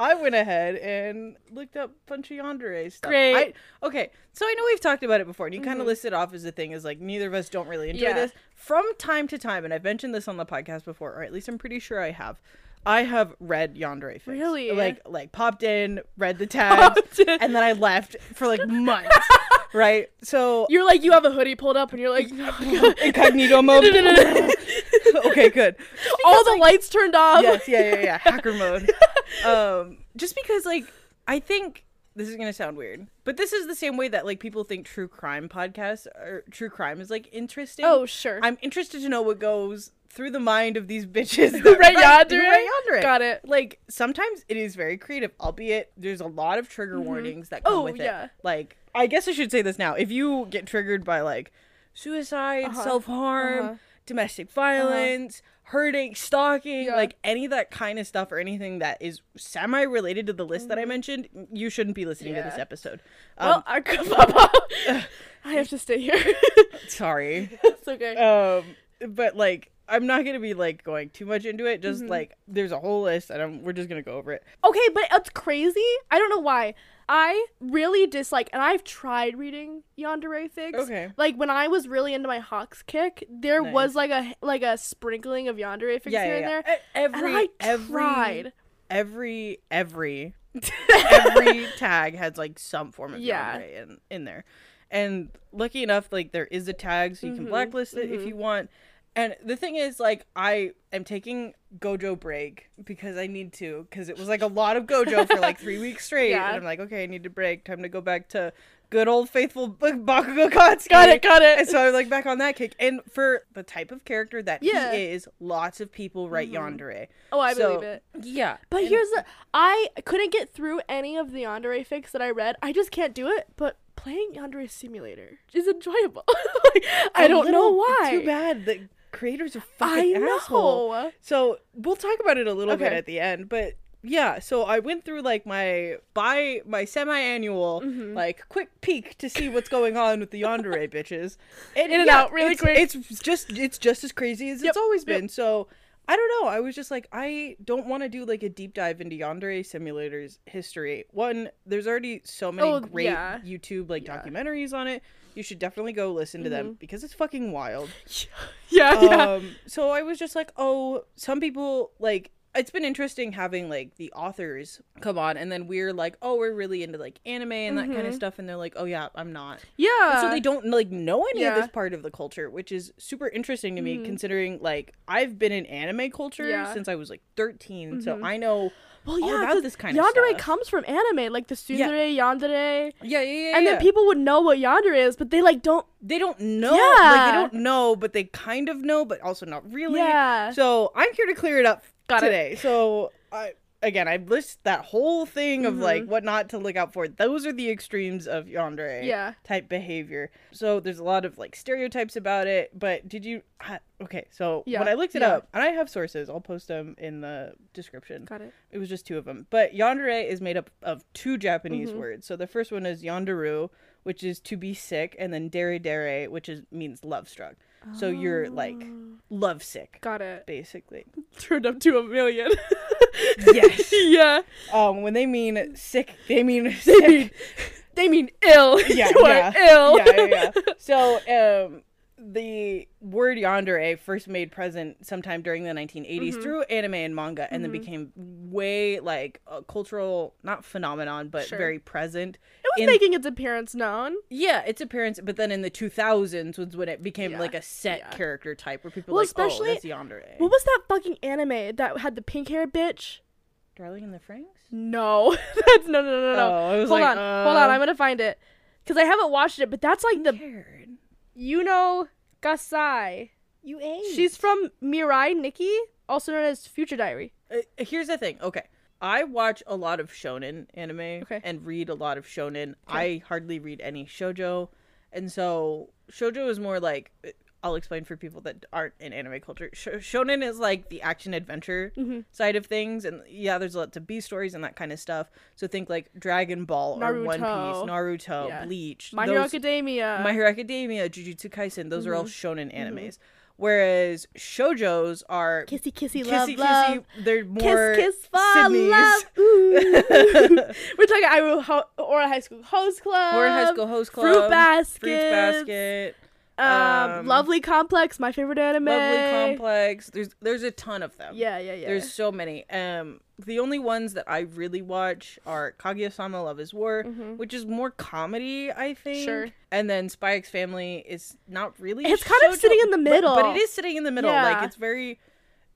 I went ahead and looked up of yandere stuff. Great. I, okay, so I know we've talked about it before, and you kind of mm-hmm. listed off as a thing as like neither of us don't really enjoy Yeah. this. From time to time, and I've mentioned this on the podcast before, or at least I'm pretty sure I have. I have read yandere fics. Really? Like like popped in, read the *laughs* tags, and then I left for like *laughs* months. right? So You're like, you have a hoodie pulled up, and you're like, oh incognito *laughs* mode. okay, good. all the lights turned off. yes, yeah, yeah, yeah. Hacker mode. Um, just because, like, I think this is gonna sound weird, but this is the same way that like people think true crime podcasts or true crime is like interesting. Oh, sure. I'm interested to know what goes through the mind of these *laughs* bitches *laughs* that write- who yandere? write. Got it. Like sometimes it is very creative, albeit there's a lot of trigger warnings that come Oh, with yeah. it. Like I guess I should say this now. If you get triggered by like suicide, Uh-huh. self harm, Uh-huh. domestic violence, hurting, stalking, Yeah. like any of that kind of stuff or anything that is semi related to the list that I mentioned, you shouldn't be listening to this Mm-hmm. Yeah. episode. well, Um, I *laughs* pop out. *laughs* I have to stay here. *laughs* sorry. it's okay. um but like i'm not gonna be like going too much into it just Mm-hmm. like there's a whole list and I'm, we're just gonna go over it Okay, but it's crazy. I don't know why. I really dislike, and I've tried reading Yandere fics. Okay. Like when I was really into my Hawks kick, there Nice. was like a like a sprinkling of Yandere fics yeah, here yeah, and yeah. there. Every and I every tried. every every *laughs* every tag has like some form of Yeah. yandere in in there and lucky enough like there is a tag so you can Mhm, blacklist it if mhm. you want and the thing is like i am taking gojo break because i need to because it was like a lot of gojo for like three *laughs* weeks straight Yeah. and i'm like okay i need to break time to go back to good old faithful *laughs* bakugo Katsuki. Got it, got it. and so i'm like back on that kick and for the type of character that Yeah. he is lots of people write Mhm. yandere Oh, I So, believe it. yeah But and- here's the I couldn't get through any of the Yandere fics that I read. I just can't do it. But playing Yandere Simulator is enjoyable. *laughs* Like, I don't know why. Too bad the creators are I fucking know. asshole. So we'll talk about it a little bit at the end, but yeah. So I went through like my by my semi-annual Mhm. like quick peek to see what's going on with the yandere *laughs* bitches. And, In and out really it's, quick. It's just it's just as crazy as Yep, it's always yep. been. So. I don't know. I was just like, I don't want to do like a deep dive into Yandere Simulator's history. One, there's already so many Oh, great yeah. YouTube like Yeah. documentaries on it. You should definitely go listen to them because it's fucking wild *laughs* Yeah, yeah. um so i was just like oh some people like it's been interesting having like the authors come on and then we're like oh we're really into like anime and that kind of stuff and they're like oh yeah i'm not yeah. And so they don't like know any of this part of the culture which is super interesting to me Mhm. considering like i've been in anime culture Yeah. since i was like 13 so Mhm. i know well, yeah, about this kind of stuff. Yandere comes from anime, like the Yeah. Tsundere, Yandere, yeah yeah yeah and yeah. then people would know what Yandere is, but they like don't. they don't know like Yeah. they don't know but they kind of know but also not really Yeah. So I'm here to clear it up Got it. today. So I again I list that whole thing of like Mhm. what not to look out for. Those are the extremes of yandere Yeah. type behavior. So there's a lot of like stereotypes about it. But did you? ha- Okay, so Yeah, when I looked it yeah. up, and I have sources, I'll post them in the description. Got it. It was just two of them. But yandere is made up of two Japanese Mhm. words. So the first one is yanderu, which is to be sick, and then dere dere, which is means love struck. So you're like Oh. lovesick, Got it. basically. *laughs* Turned up to a million. Yes. *laughs* yeah. Um, when they mean sick, they mean They sick. mean, they mean ill. *laughs* Yeah, you yeah. ill. yeah, yeah, yeah. So, um, the word yandere first made present sometime during the 1980s Mhm. through anime and manga, and then Mhm. became way like a cultural, not phenomenon, but Sure. very present. It was In- making its appearance known. Yeah, its appearance, but then in the 2000s was when it became Yeah, like a set yeah. character type where people Well, were like, especially- oh, that's yandere. What was that fucking anime that had the pink hair bitch? Darling in the Franxx? No, *laughs* that's no, no, no, no. Oh, I was hold like, on, hold on. uh, I'm gonna find it because I haven't watched it. But that's like the Cared. know Gasai. You ain't. She's from Mirai Nikki, also known as Future Diary. Uh, here's the thing. Okay. I watch a lot of shonen anime Okay. and read a lot of shonen. I hardly read any shojo. And so shojo is more like I'll explain for people that aren't in anime culture. Sh- shonen is like the action adventure Mhm. side of things and yeah, there's lots of B stories and that kind of stuff. So think like Dragon Ball or One Piece, Naruto. Naruto, Yeah. Bleach, My Hero Academia. My Hero Academia, Jujutsu Kaisen, those are all Mm-hmm. shonen animes. Whereas shojos are kissy kissy kissy love kissy. love. They're more Kiss kiss fall love. *laughs* *laughs* We're talking Iowa Ho- Ouran High School Host Club. or High School Host Club, Fruit Basket. Fruits Basket, Um, um, Lovely Complex, my favorite anime. Lovely Complex. There's there's a ton of them. Yeah, yeah, yeah. There's so many. Um, the only ones that I really watch are Kaguya-sama Love is War, Mhm. which is more comedy, I think. Sure. And then Spy X Family is not really. It's kind of sitting in the middle. but, it is sitting in the middle. Yeah. Like it's very,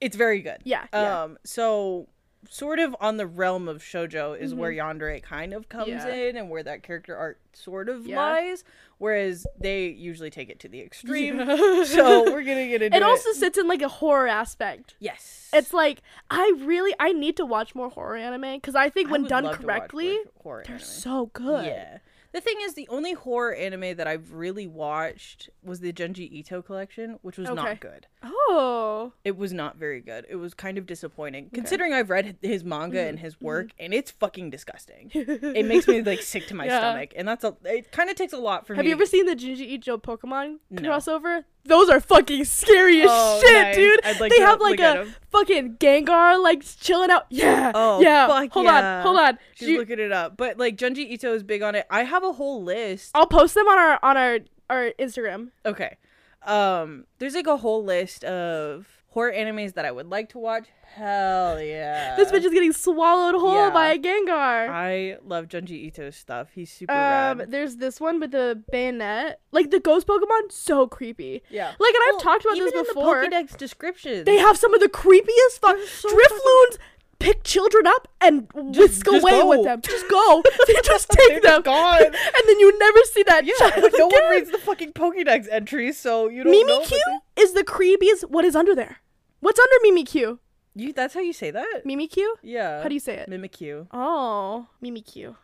it's very good. Yeah, yeah. Um. So. Sort of on the realm of shojo is where yandere kind of comes Mm-hmm. Yeah. in, and where that character art sort of Yeah. lies. Whereas they usually take it to the extreme. Yeah. so *laughs* we're gonna get into it also sits in like a horror aspect. yes. It's like I really I need to watch more horror anime because I think I when done love to watch correctly, horror they're anime. so good. Yeah. The thing is, the only horror anime that I've really watched was the Junji Ito collection, which was Okay. not good. Oh. It was not very good. It was kind of disappointing, considering I've read his manga and Mm-hmm. his work, and it's fucking disgusting. *laughs* it makes me like sick to my Yeah. stomach, and that's a. It kind of takes a lot for Have me. Have you ever seen the Junji Ito Pokemon No. crossover? Those are fucking scary as Oh, shit, nice. dude. Like they have like a at a 'em. fucking Gengar like chilling out. Yeah. Oh, yeah. fuck hold yeah. on, hold on. She's You- looking it up, but like Junji Ito is big on it. I have a whole list. I'll post them on our on our our Instagram. Okay. Um, there's like a whole list of horror animes that I would like to watch. Hell *laughs* yeah. this bitch is getting swallowed whole yeah. by a Gengar. I love Junji Ito's stuff. He's super Um, rad. there's this one with the Banette, like the ghost Pokemon, so creepy. Yeah. Like, and Well, I've talked about this in before. the Pokédex descriptions. They have some of the creepiest fuck. so Drifloons pick children up and whisk just away go. with them. Just go. *laughs* *laughs* they just take just them. gone. and then you never see that Yeah, child but no one reads the fucking Pokédex entries, so you don't know. Mimikyu is the creepiest. What is under there? What's under Mimikyu? You, that's how you say that? Mimikyu? Yeah. How do you say it? Mimikyu. Oh, Mimikyu.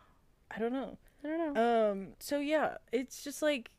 I don't know. I don't know. Um. So yeah, it's just like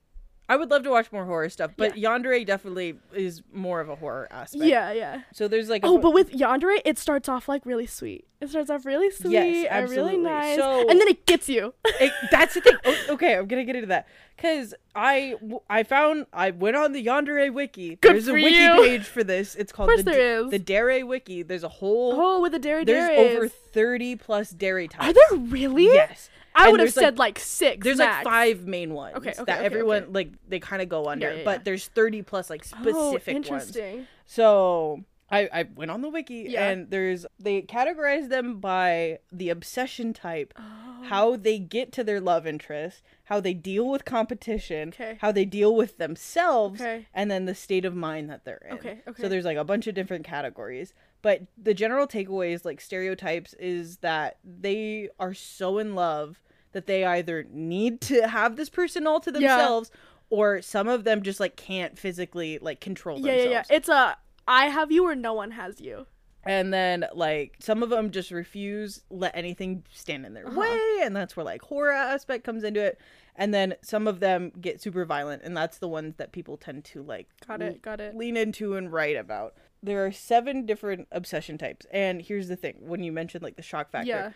I would love to watch more horror stuff, but Yandere definitely is more of a horror aspect. yeah, yeah. So there's like Oh, bu- but with Yandere, it starts off like really sweet. It starts off really sweet and really nice, So- and then it gets you. it, that's the thing. Okay, I'm gonna get into that because I I found I went on the Yandere wiki. Good There's a wiki you. page for this. It's called course the, there is. the Dere wiki. There's a whole. Oh, with the dairy there's deres. over 30 plus dere types. Are there really? Yes. I would have there's, like- said like, six. There's max. like five main ones Okay, okay, that okay, everyone okay. like they kind of go under, yeah, but yeah. there's 30 plus like oh, specific oh, ones. interesting. So I, I went on the wiki Yeah. and there's they categorize them by the obsession type, Oh. how they get to their love interest, how they deal with competition, how they deal with themselves, and then the state of mind that they're in. Okay, okay. So there's like a bunch of different categories. But the general takeaways, like stereotypes, is that they are so in love that they either need to have this person all to Yeah. themselves or some of them just like can't physically like control Yeah, themselves. yeah, yeah. It's a I have you or no one has you. And then like some of them just refuse let anything stand in their Uh-huh. way and that's where like horror aspect comes into it. And then some of them get super violent and that's the ones that people tend to like Got it, got it. lean into and write about. There are seven different obsession types. And here's the thing, when you mentioned like the shock factor, Yeah.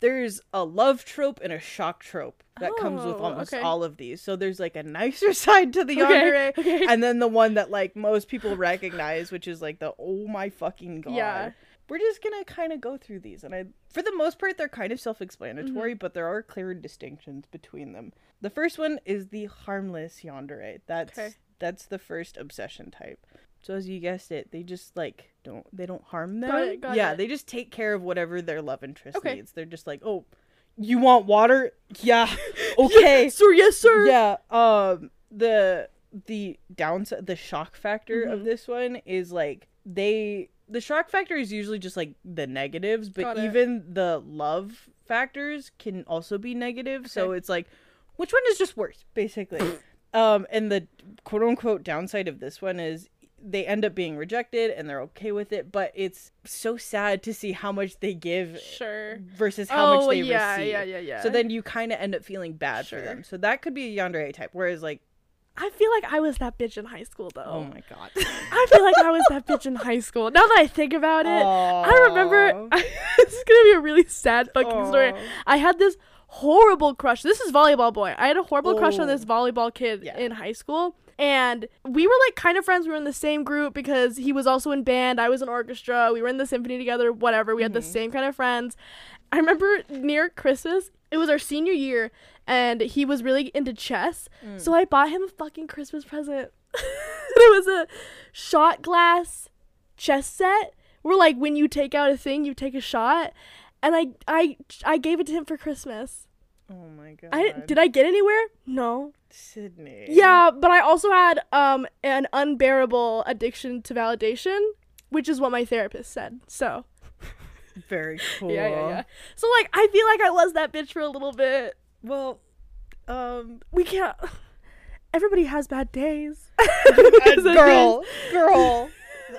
there's a love trope and a shock trope that comes with Oh, almost okay. all of these. So there's like a nicer *laughs* side to the Okay, yandere, *laughs* okay. and then the one that like most people recognize, which is like the oh my fucking god. Yeah. We're just gonna kind of go through these, and I, for the most part, they're kind of self-explanatory, Mm-hmm. but there are clear distinctions between them. The first one is the harmless yandere. That's that's the first obsession type. So as you guessed it, they just like don't they don't harm them. Got it, got yeah, it. they just take care of whatever their love interest Okay. needs. They're just like, oh, you want water? Yeah, *laughs* *laughs* okay, sir, yes, sir. yeah. Um, the the downside, the shock factor of Mhm. this one is like they the shock factor is usually just like the negatives, but even the love factors can also be negative. So it's like, which one is just worse, basically. *laughs* um, and the quote unquote downside of this one is they end up being rejected and they're okay with it, but it's so sad to see how much they give Sure. versus how oh, much they yeah, receive. yeah, yeah, yeah. So then you kind of end up feeling bad Sure. for them. So that could be a yandere type. Whereas like, I feel like I was that bitch in high school, though. oh my god, I feel like I was that bitch in high school. Now that I think about it, I remember. *laughs* This is gonna be a really sad fucking story. I had this horrible crush. This is volleyball boy. I had a horrible crush on Oh. this volleyball kid Yeah. in high school. And we were like kind of friends. We were in the same group because he was also in band. I was in orchestra. We were in the symphony together, whatever. We had the Mhm. same kind of friends. I remember near Christmas, it was our senior year, and he was really into chess. Mm. So I bought him a fucking Christmas present. *laughs* it was a shot glass chess set where like when you take out a thing, you take a shot. And I I I gave it to him for Christmas. Oh my god. I did I get anywhere? No. Sydney. Yeah, but I also had um an unbearable addiction to validation, which is what my therapist said. So *laughs* Very cool. *laughs* yeah, yeah, yeah. So like I feel like I was that bitch for a little bit. Well, um, We can't. *sighs* Everybody has bad days. *laughs* Girl, girl.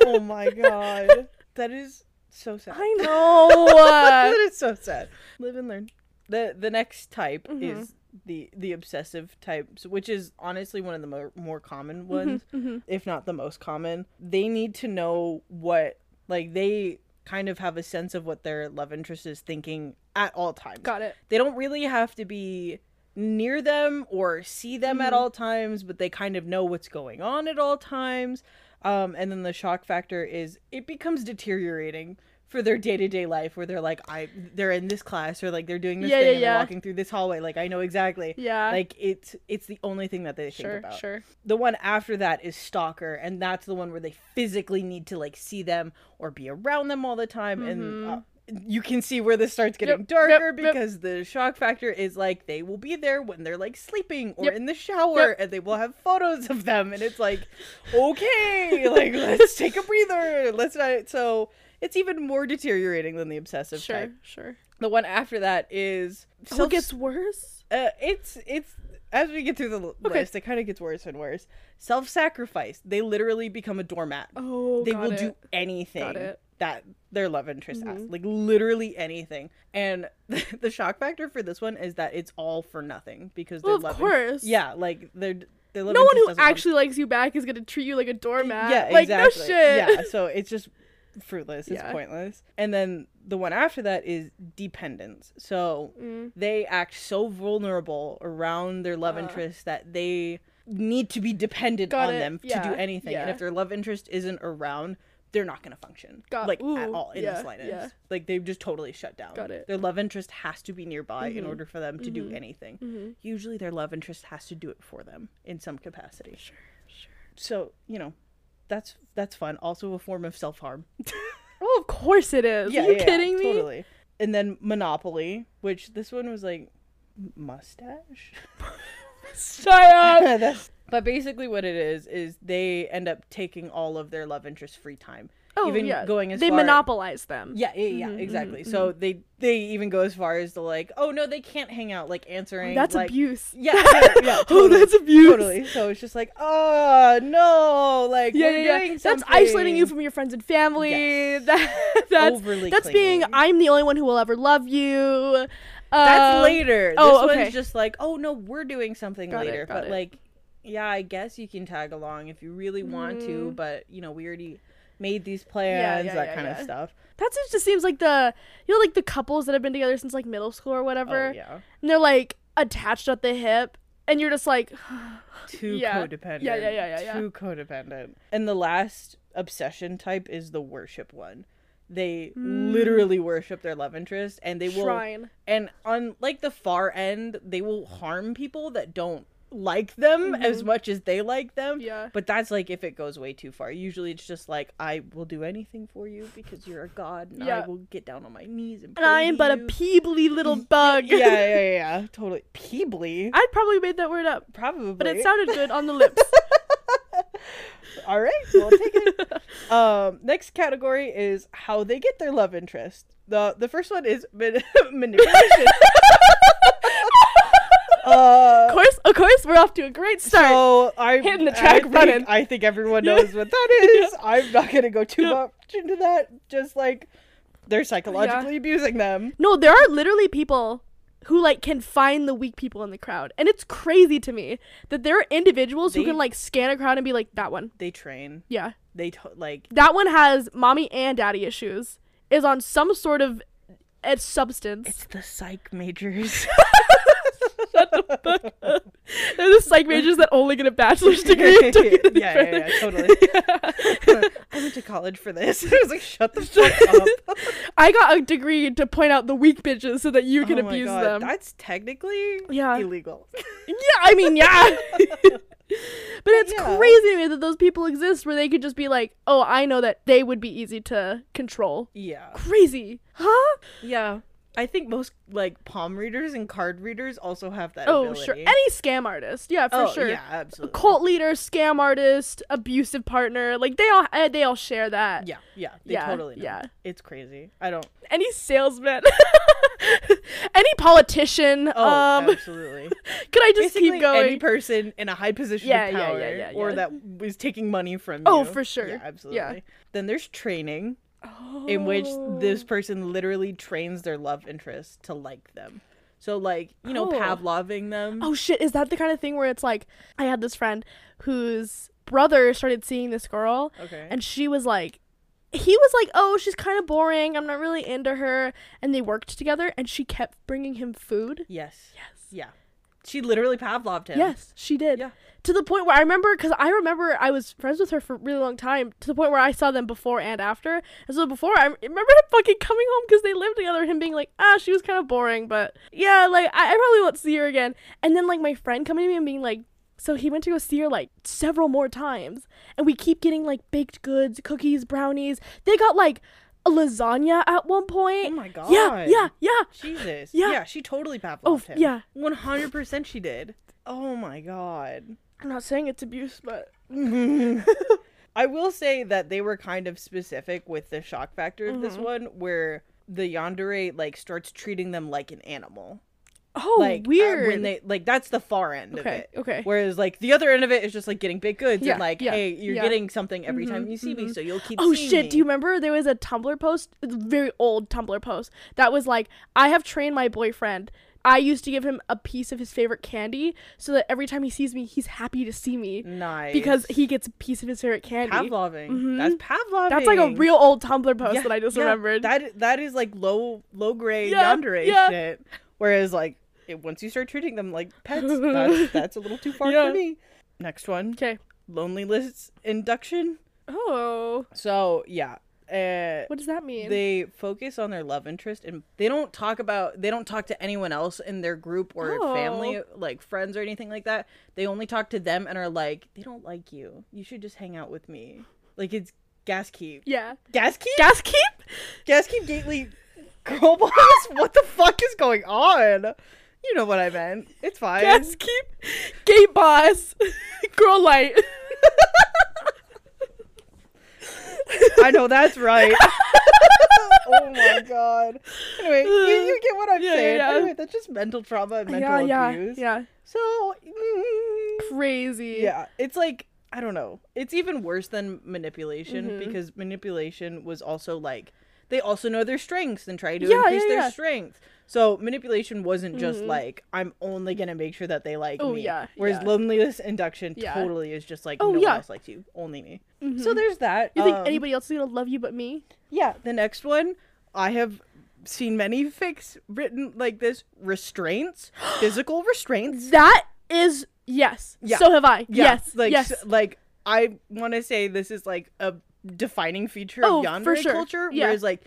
Oh my god, that is so sad. I know. that is so sad. Live and learn. The the next type Mhm. is the the obsessive types which is honestly one of the more more common ones, Mhm. if not the most common. They need to know what like they kind of have a sense of what their love interest is thinking at all times. Got it. They don't really have to be near them or see them at Mhm. all times, but they kind of know what's going on at all times. Um, and then the shock factor is it becomes deteriorating for their day to day life where they're like, I they're in this class or like they're doing this Yeah, thing yeah, and they're yeah. walking through this hallway. Like I know exactly. Yeah. Like it's it's the only thing that they sure, think about. sure. The one after that is stalker, and that's the one where they physically need to like see them or be around them all the time, and Mhm. uh, you can see where this starts getting Yep, darker yep, yep. because the shock factor is like they will be there when they're like sleeping or Yep, in the shower, yep. and they will have photos of them, and it's like, okay, *laughs* like let's take a breather, let's not. So it's even more deteriorating than the obsessive Sure, type. sure. The one after that is self- it gets worse? uh, it's it's as we get through the l- Okay. list, it kind of gets worse and worse. Self-sacrifice. They literally become a doormat. Oh, they will it. do anything that their love interest asks, Mhm. like literally anything. And *laughs* the, shock factor for this one is that it's all for nothing because Well, their of in- course. yeah, like love No one who actually likes you back is gonna treat you like a doormat. yeah, like exactly. no shit. Yeah, so it's just fruitless. It's Yeah. pointless. And then the one after that is dependence. So Mm. they act so vulnerable around their love Uh. interest that they need to be dependent Got on it. them to do anything. And if their love interest isn't around, they're not going to function. Got- like at all in yeah, the slightest. yeah. Like they've just totally shut down. Got it. Their love interest has to be nearby in Mhm. order for them to do Mhm. anything. Mhm. Usually their love interest has to do it for them in some capacity. Sure, sure. So, you know, that's that's fun. Also a form of self-harm. *laughs* Oh, of course it is. Are you kidding me? Totally. And then Monopoly, which this one was like mustache. *laughs* Shut up. *laughs* But basically, what it is is they end up taking all of their love interest free time. Oh, even yeah. going as they far- monopolize them. Yeah, yeah, yeah, Mhm, exactly. mhm, So they they even go as far as to like, oh no, they can't hang out like answering. That's like, abuse. Yeah, *laughs* yeah, yeah, oh, that's abuse. Totally. So it's just like, oh no, like Yeah, yeah, yeah. That's isolating you from your friends and family. Yes. *laughs* That, that's overly. that's being. I'm the only one who will ever love you. That's Um, later. This oh, okay. one's just like, oh no, we're doing something Got it, later. got but it. like, yeah, I guess you can tag along if you really want to, Mhm. but you know, we already made these plans, yeah, that yeah, kind yeah. of stuff. That just seems like the you know like the couples that have been together since like middle school or oh, whatever, Oh, yeah. and they're like attached at the hip, and you're just like, *sighs* Too Yeah. codependent. Yeah, yeah, yeah, yeah, yeah. Too codependent. And the last obsession type is the worship one. They mm. literally worship their love interest and they will shrine. and on like the far end, they will harm people that don't like them as much as they like them. Mm-hmm. Yeah. But that's like if it goes way too far. Usually it's just like I will do anything for you because you're a god and Yeah. I will get down on my knees and And I am but a peebly little *laughs* bug. yeah, yeah, yeah, *laughs* yeah, totally. Peebly. I probably made that word up, Probably. but it sounded good on the lips. *laughs* All right, we'll take it. um, next category is how they get their love interest. the The first one is man- manipulation. Uh, of course, of course, we're off to a great start. so I'm Hitting the track I think, running. I think everyone knows what that is. I'm not gonna go too Yeah. much into that. Just like they're psychologically abusing them. No, there are literally people who like can find the weak people in the crowd, and it's crazy to me that there are individuals who can like scan a crowd and be like, "That one, They train. yeah, They like that one has mommy and daddy issues, is on some sort of a substance." it's the psych majors. *laughs* *laughs* They're the psych majors that only get a bachelor's degree. and don't get any yeah, yeah, yeah, totally. *laughs* I went to college for this. *laughs* I was like, shut the fuck up. I got a degree to point out the weak bitches so that you can Oh abuse God, them. That's technically Yeah. illegal. Yeah, I mean, yeah. but it's Yeah. crazy to me that those people exist where they could just be like, oh, I know that they would be easy to control. Yeah. Crazy. Huh? Yeah. I think most like palm readers and card readers also have that Oh, ability. sure. Any scam artist. Yeah, for oh, sure. Yeah, absolutely. Cult leader, scam artist, abusive partner. Like, they all uh, they all share that. Yeah, yeah, they Yeah, totally know. yeah. It's crazy. I don't. Any salesman. *laughs* Any politician. Oh, um, *laughs* absolutely. could I just Basically, keep going? any person in a high position Yeah, of yeah, power yeah, yeah, or yeah. that was taking money from you. Oh, for sure. Yeah, absolutely. Yeah. absolutely. Then there's training, in which this Oh. person literally trains their love interest to like them. So, like, you know, Cool. Pavloving them. Oh shit, is that the kind of thing where it's like I had this friend whose brother started seeing this girl okay. and she was like he was like, "Oh, she's kind of boring. I'm not really into her." And they worked together and she kept bringing him food. yes. Yes. Yeah. She literally Pavloved him. Yes, she did. Yeah. To the point where I remember, because I remember I was friends with her for a really long time, to the point where I saw them before and after. And so before, I remember him fucking coming home because they lived together, him being like, ah, she was kind of boring, but yeah, like, I, I probably won't see her again. And then, like, my friend coming to me and being like, so he went to go see her like several more times, and we keep getting like baked goods, cookies, brownies. They got like a lasagna at one point. Oh my god. Yeah, yeah, yeah. Jesus. Yeah. Yeah, she totally Pavloved Oh, him. yeah. 100% she did. Oh my god. I'm not saying it's abuse, but *laughs* *laughs* I will say that they were kind of specific with the shock factor of this one, where the yandere like starts treating them like an animal. oh, like uh, weird. when they like that's the far end Okay, of it. okay. Whereas like the other end of it is just like getting big goods Yeah, and like, yeah, hey, you're yeah. getting something every time Mhm, you see me, mhm. so you'll keep. Oh seeing shit! Do you remember there was a Tumblr post, a very old Tumblr post that was like, "I have trained my boyfriend. I used to give him a piece of his favorite candy, so that every time he sees me, he's happy to see me Nice. because he gets a piece of his favorite candy." Pavloving. Mhm. That's Pavloving. That's like a real old Tumblr post Yeah, that I just yeah, remembered. That that is like low low grade Yeah, yandere yeah. shit. Whereas like it, once you start treating them like pets, *laughs* that's, that's a little too far for me. Next one, okay. lonely list induction. Oh, So yeah, uh, what does that mean? they focus on their love interest and they don't talk about they don't talk to anyone else in their group or Oh. family like friends or anything like that they only talk to them and are like they don't like you you should just hang out with me like it's gas keep yeah. gas keep Gas keep. gas keep gately girl *laughs* boss what the fuck is going on you know what i meant it's fine Gas keep. Gate boss. *laughs* Girl light. *laughs* i know that's right *laughs* oh my god anyway you, you get what i'm Yeah, saying yeah. anyway that's just mental trauma and mental yeah, yeah, abuse yeah. So, mm, Crazy. yeah, it's like I don't know. It's even worse than manipulation Mhm. because manipulation was also like they also know their strengths and try to Yeah, increase yeah, their yeah. strength. So manipulation wasn't just Mhm. like I'm only gonna make sure that they like Oh, me. yeah, Whereas yeah. loneliness induction Yeah. totally is just like Oh, no yeah. one else likes you, only me. Mhm. So there's that. you think Um, anybody else is gonna love you but me? Yeah, the next one I have seen many fics written like this: restraints, *gasps* physical restraints. That is yes. Yeah. So have I. Yes. like yes. like I want to say this is like a defining feature Oh, of yandere sure. culture, Yeah. whereas like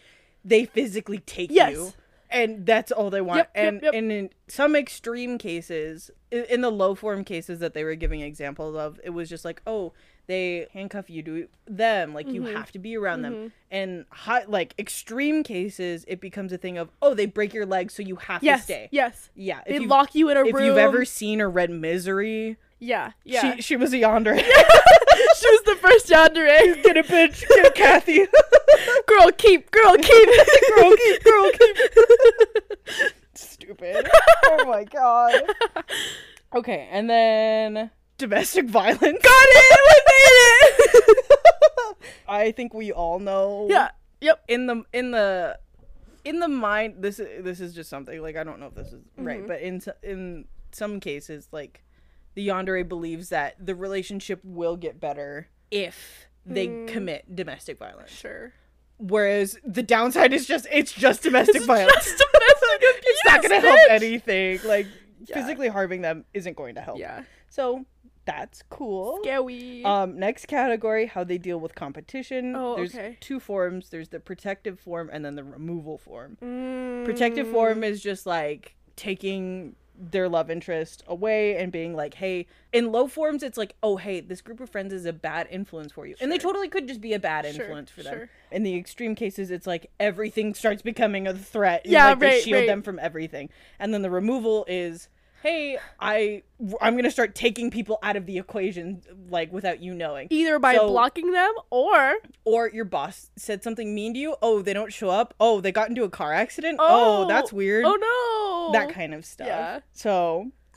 they physically take Yes. you. And that's all they want. Yep, yep, and yep. and in some extreme cases, in the low form cases that they were giving examples of, it was just like, oh, they handcuff you to them, like you Mhm. have to be around them. Mhm. And high, like extreme cases, it becomes a thing of, oh, they break your leg, so you have yes. to stay. Yes. Yeah, They if you lock you in a if room. If you've ever seen or read Misery, Yeah. Yeah. she she was a yandere. *laughs* *laughs* she was the first yandere. Get a bitch, get a Kathy. *laughs* girl, *laughs* keep. Girl, keep. girl, keep, girl, keep. Stupid. Oh my god. Okay, and then domestic violence. Got it. We made it. I think we all know. yeah. Yep. In the in the in the mind, this is this is just something like I don't know if this is right, Mhm. but in in some cases, like the yandere believes that the relationship will get better if they Mm. commit domestic violence. Sure. Whereas the downside is just it's just domestic It's violence. just domestic *laughs* it's not gonna help anything. Like Yeah. physically harming them isn't going to help. Yeah. So that's cool. Scary. Um, next category, how they deal with competition. Oh, There's okay. two forms. There's the protective form and then the removal form. Mm. Protective form is just like taking their love interest away and being like, hey, in low forms, it's like, oh, hey, this group of friends is a bad influence for you. And they totally could just be a bad Sure, influence for them. sure. In the extreme cases, it's like everything starts becoming a threat. Yeah, like, they right, shield right. them from everything. And then the removal is, hey, I, I'm gonna start taking people out of the equation, like without you knowing. Either by So- blocking them or Or your boss said something mean to you. Oh, they don't show up. Oh, they got into a car accident. Oh, Oh, that's weird oh no, that kind of stuff. Yeah. So, *laughs*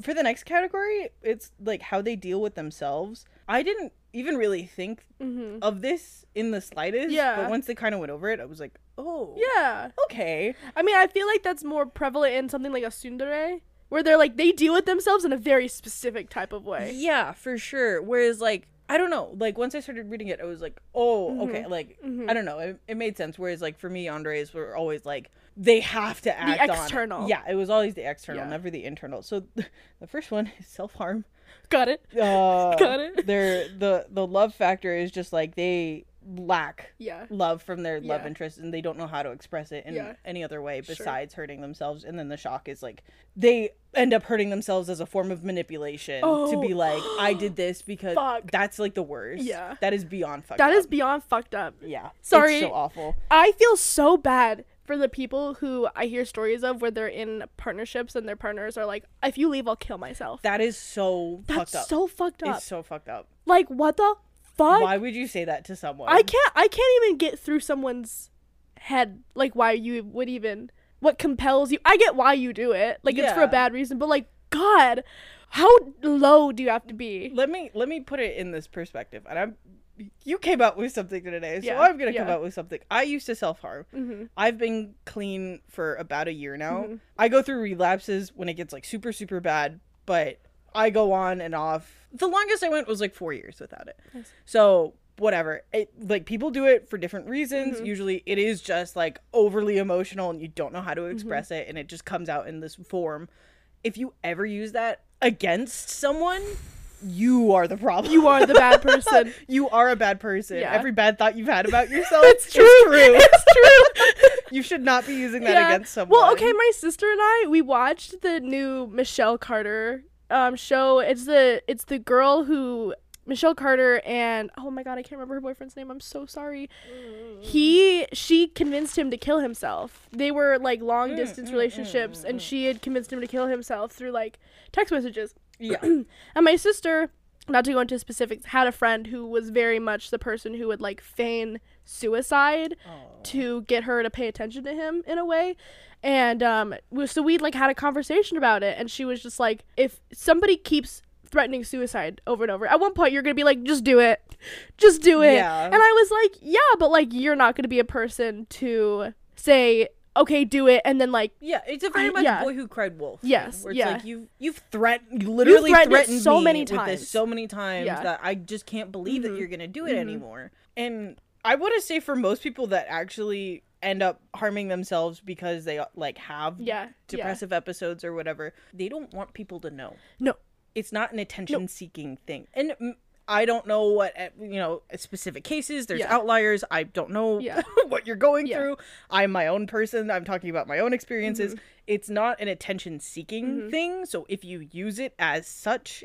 for the next category, it's like how they deal with themselves. I didn't even really think hmm of this in the slightest. Yeah. But once they kind of went over it, I was like, oh, Yeah, okay. I mean, I feel like that's more prevalent in something like a tsundere, where they're like they deal with themselves in a very specific type of way. Yeah, for sure. Whereas, like, I don't know. Like, once I started reading it, I was like, oh, Mhm. okay. Like, Mhm. I don't know. It, it made sense. Whereas, like, for me, Andres were always like, they have to act on external. Yeah, it was always the external, Yeah. never the internal. So, *laughs* the first one is self harm. Got it. Uh, *laughs* Got it. Their the the love factor is just like they lack Yeah. love from their love Yeah. interest and they don't know how to express it in Yeah. any other way Sure. besides hurting themselves and then the shock is like they end up hurting themselves as a form of manipulation to be Oh. like i did this *gasps* because Fuck. that's like the worst Yeah. that is beyond fucked That up. is beyond fucked up. yeah Sorry. it's so awful I feel so bad for the people who I hear stories of where they're in partnerships and their partners are like, if you leave, I'll kill myself. that is so That's fucked up so fucked up. it's so fucked up like, what the fuck? why would you say that to someone I can't. I can't even get through someone's head. Like, why you would even? What compels you? I get why you do it. Like, it's for a bad reason. But like, God, how low do you have to be? let me let me put it in this perspective and i'm you came out with something today so Yeah, i'm gonna come yeah. out with something i used to self-harm hmm i've been clean for about a year now Mhm. i go through relapses when it gets like super super bad but i go on and off the longest i went was like four years without it Nice. so whatever it like people do it for different reasons Mhm. usually it is just like overly emotional and you don't know how Mm-hmm. to express it and it just comes out in this form if you ever use that against someone you are the problem You are the bad person. *laughs* you are a bad person Yeah. every bad thought you've had about *laughs* yourself it's true. is true. *laughs* It's true. you should not be using that Yeah. against someone Well, okay, my sister and I we watched the new Michelle Carter um show. It's the it's the girl who Michelle Carter and oh my god, I can't remember her boyfriend's name. I'm so sorry. He she convinced him to kill himself. They were like long Mm, distance mm, relationships mm, mm, and mm. she had convinced him to kill himself through like text messages. Yeah *clears throat* And my sister, not to go into specifics, had a friend who was very much the person who would like feign suicide to get her to pay attention to him in a way. And um, so we like had a conversation about it, and she was just like, if somebody keeps threatening suicide over and over, at one point you're gonna be like, just do it, just do it. Yeah. And I was like, yeah, but like you're not gonna be a person to say. Okay, do it, and then like Yeah, it's a very I- much yeah. boy who cried wolf. thing, Yes, where it's yeah. like you you've threatened, you literally threatened it threatened, so me many with times. this so many times Yeah. that I just can't believe that Mhm. you're gonna do it Mhm. anymore. And I want to say for most people that actually end up harming themselves because they like have yeah, yeah. depressive episodes or whatever, they don't want people to know. No. It's not an attention seeking thing. And I don't know what, uh, you know, specific cases, there's Yeah. outliers. I don't know Yeah. *laughs* what you're going Yeah. through. I'm my own person. I'm talking about my own Mm-hmm. experiences. It's not an attention seeking thing. So if you use it as such,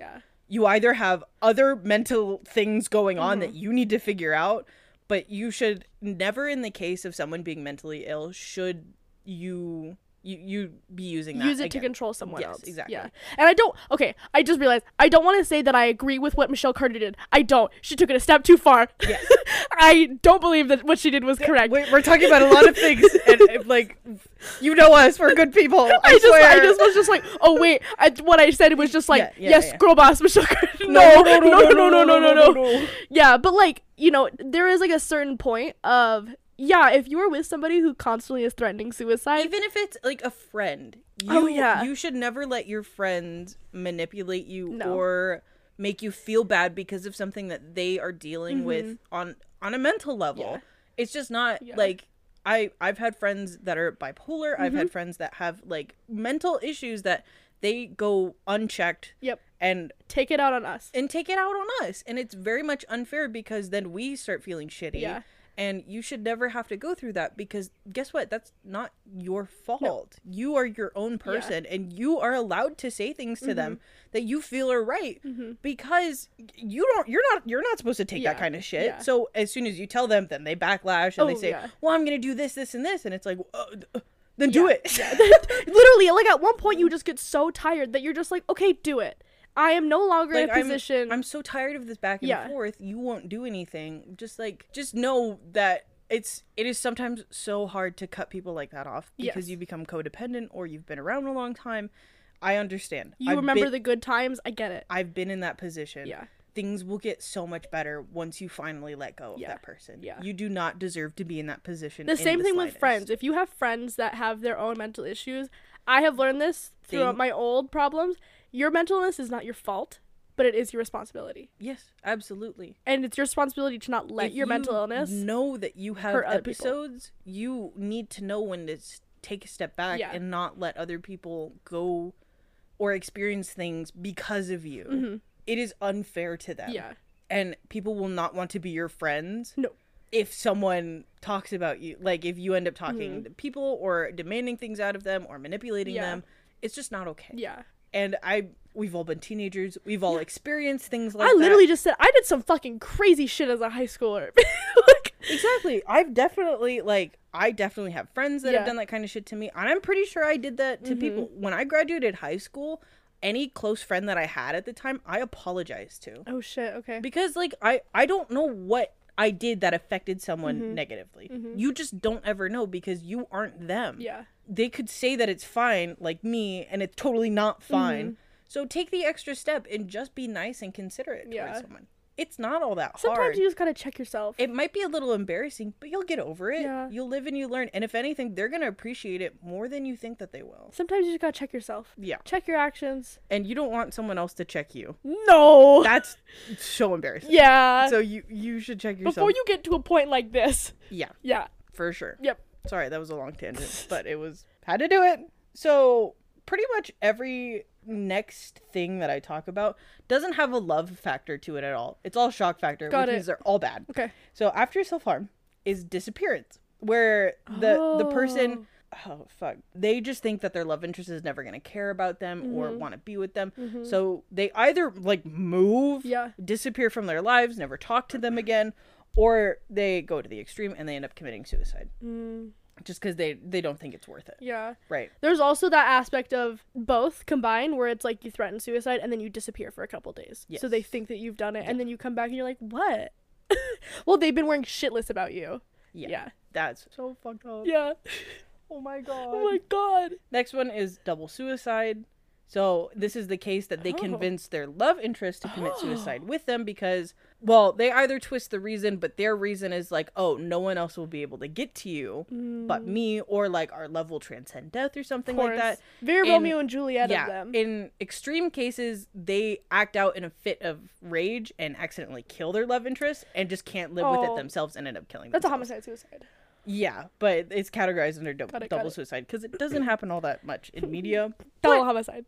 you either have other mental things going on Mm-hmm. that you need to figure out, but you should never, in the case of someone being mentally ill, should you you, you be using that use it to control someone Yes, else. exactly. Yeah. And I don't okay, I just realized I don't want to say that I agree with what Michelle Carter did. I don't. She took it a step too far. Yes. I don't believe that what she did was correct. We- We're talking about a lot of things, and, and, like, you know us, we're good people. I, I just, swear. I just was just like, oh wait, I, what I said was just like, Yeah, yeah, yes, yeah. girl boss Michelle Carter. No, no, no, no, no, no, no, no, no. Yeah, but like, you know, there is like a certain point of, yeah, if you are with somebody who constantly is threatening suicide, Even if it's like a friend, you, Oh, yeah. you should never let your friends manipulate you No. or make you feel bad because of something that they are dealing with on on a mental level. Mm-hmm. Yeah. It's just not Yeah. like I I've had friends that are bipolar. I've Mm-hmm. had friends that have like mental issues that they go unchecked yep, and take it out on us. and take it out on us. And it's very much unfair because then we start feeling shitty. Yeah. And you should never have to go through that because guess what? That's not your fault. You are your own person and you are allowed to say things to Mm-hmm. them that you feel are right because you don't you're not you're not supposed to take that kind of shit. Yeah. So as soon as you tell them then they backlash and they Oh, say, yeah. "Well, I'm going to do this this and this." And it's like, uh, uh, then do it. *laughs* Literally, like at one point, you just get so tired that you're just like, okay, do it. I am no longer like in a I'm, position. I'm so tired of this back and Yeah. forth. You won't do anything. Just like just know that it's it is sometimes so hard to cut people like that off because Yes. you become codependent or you've been around a long time. I understand. you I've remember been, the good times. I get it. I've been in that position. Yeah. Things will get so much better once you finally let go of Yeah. that person. Yeah. You do not deserve to be in that position. The same thing with friends. If you have friends that have their own mental issues, I have learned this throughout Thing- my old problems. Your mental illness is not your fault, but it is your responsibility. Yes, absolutely. And it's your responsibility to not let If your mental illness. know that you have people. episodes you need to know when to take a step back Yeah. and not let other people go or experience things because of you It is unfair to them Mm-hmm. yeah. and people will not want to be your friends No. if someone talks about you like if you end up talking Mm-hmm. to people or demanding things out of them or manipulating Yeah. them it's just not okay Yeah. And i we've all been teenagers we've all experienced things like I that. literally just said I did some fucking crazy shit as a high schooler. *laughs* like, Exactly. I've definitely like I definitely have friends that Yeah. have done that kind of shit to me. And I'm pretty sure I did that to mm-hmm. people when I graduated high school. Any close friend that I had at the time, I apologized to. oh shit. Okay. Because like I I don't know what I did that affected someone mm-hmm. negatively. Mm-hmm. You just don't ever know because you aren't them. Yeah. They could say that it's fine like me and it's totally not mm-hmm. fine. So take the extra step and just be nice and considerate Yeah. towards someone. It's not all that Sometimes hard Sometimes you just gotta check yourself. it might be a little embarrassing, but you'll get over it. Yeah. You'll live and you learn. And if anything, they're to appreciate it more than you think that they will. Sometimes you just gotta check yourself. Yeah. Check your actions. And you don't want someone else to check you. No. That's so embarrassing. yeah. So you you should check yourself. Before you get to a point like this. Yeah, Yeah. for sure. Yep. Sorry, that was a long tangent, but it was had to do it. So, pretty much every next thing that I talk about doesn't have a love factor to it at all. It's all shock factor, Got which it. means they're all bad. Okay. So after self harm is disappearance, where the the person oh fuck they just think that their love interest is never gonna care about them or Mm-hmm. want to be with them. So they either like move, Yeah. disappear from their lives, never talk to them again, or they go to the extreme and they end up committing suicide Mm, just because they they don't think it's worth it. yeah. Right. There's also that aspect of both combined where it's like you threaten suicide and then you disappear for a couple days. So they think that you've done it and then you come back and you're like, what? *laughs* well, they've been wearing shitless about you. Yeah. Yeah. That's so fucked up. Yeah. Oh my *laughs* god. Oh my god. Next one is double suicide. So this is the case that they Oh. convince their love interest to commit suicide oh. with them because, well, they either twist the reason, but their reason is like, oh, no one else will be able to get to you but mm. me, or like our love will transcend death or something like that. Very In- Romeo and Juliet yeah. of them. In extreme cases, they act out in a fit of rage and accidentally kill their love interest and just can't live with Oh. it themselves and end up killing them. That's a homicide suicide. Yeah, but it's categorized under Got it, double suicide because it doesn't happen all that much in *laughs* media. Double homicide.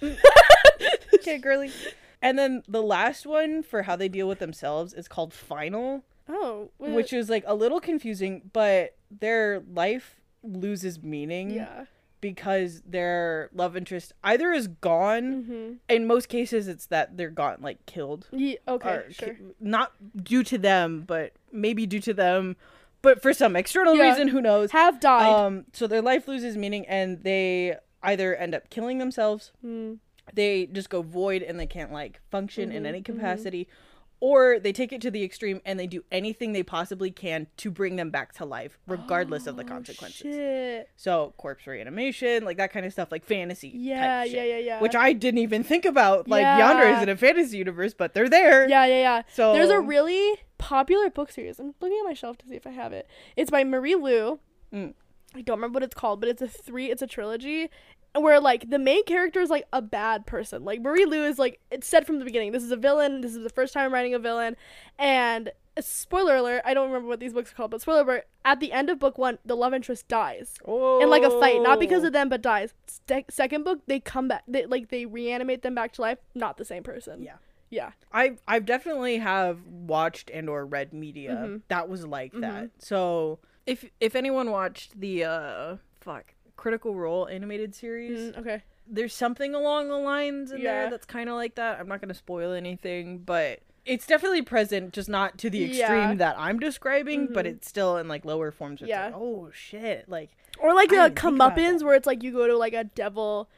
*laughs* okay, girly. And then the last one for how they deal with themselves is called final, Oh, wait, which is like a little confusing, but their life loses meaning yeah. because their love interest either is gone. Mm-hmm. In most cases, it's that they're gone, like killed. Yeah, okay, sure. ki- not due to them, but maybe due to them, but for some external Yeah. reason, who knows? Have died. Um, so their life loses meaning, and they either end up killing themselves, Mm. they just go void, and they can't like function in Mhm, any mhm. capacity, or they take it to the extreme and they do anything they possibly can to bring them back to life, regardless of the Oh, consequences. Shit. So corpse reanimation, like that kind of stuff, like fantasy. type Yeah, shit, yeah, yeah, yeah. Which I didn't even think about. Like Yeah. Yanderes in a fantasy universe, but they're there. Yeah, yeah, yeah. So There's a really popular book series. I'm looking at my shelf to see if I have it. It's by Marie Lu. Mm. I don't remember what it's called, but it's a three. It's a trilogy where like the main character is like a bad person. Like Marie Lu is like it's said from the beginning. This is a villain. This is the first time I'm writing a villain, and spoiler alert. I don't remember what these books are called, but spoiler alert. At the end of book one, the love interest dies oh. in like a fight, not because of them, but dies. Sec- second book, they come back. They like they reanimate them back to life. Not the same person. Yeah. Yeah. I I've definitely have watched and or read media Mhm. that was like Mm-hmm. that. So if if anyone watched the uh fuck Critical Role animated series, Mm, okay. there's something along the lines in Yeah. there that's kind of like that. I'm not going to spoil anything, but it's definitely present, just not to the extreme Yeah. that I'm describing, but Mhm. it's still in like lower forms. Yeah. Like, oh shit! Like Or like the comeuppance where it's like you go to like a devil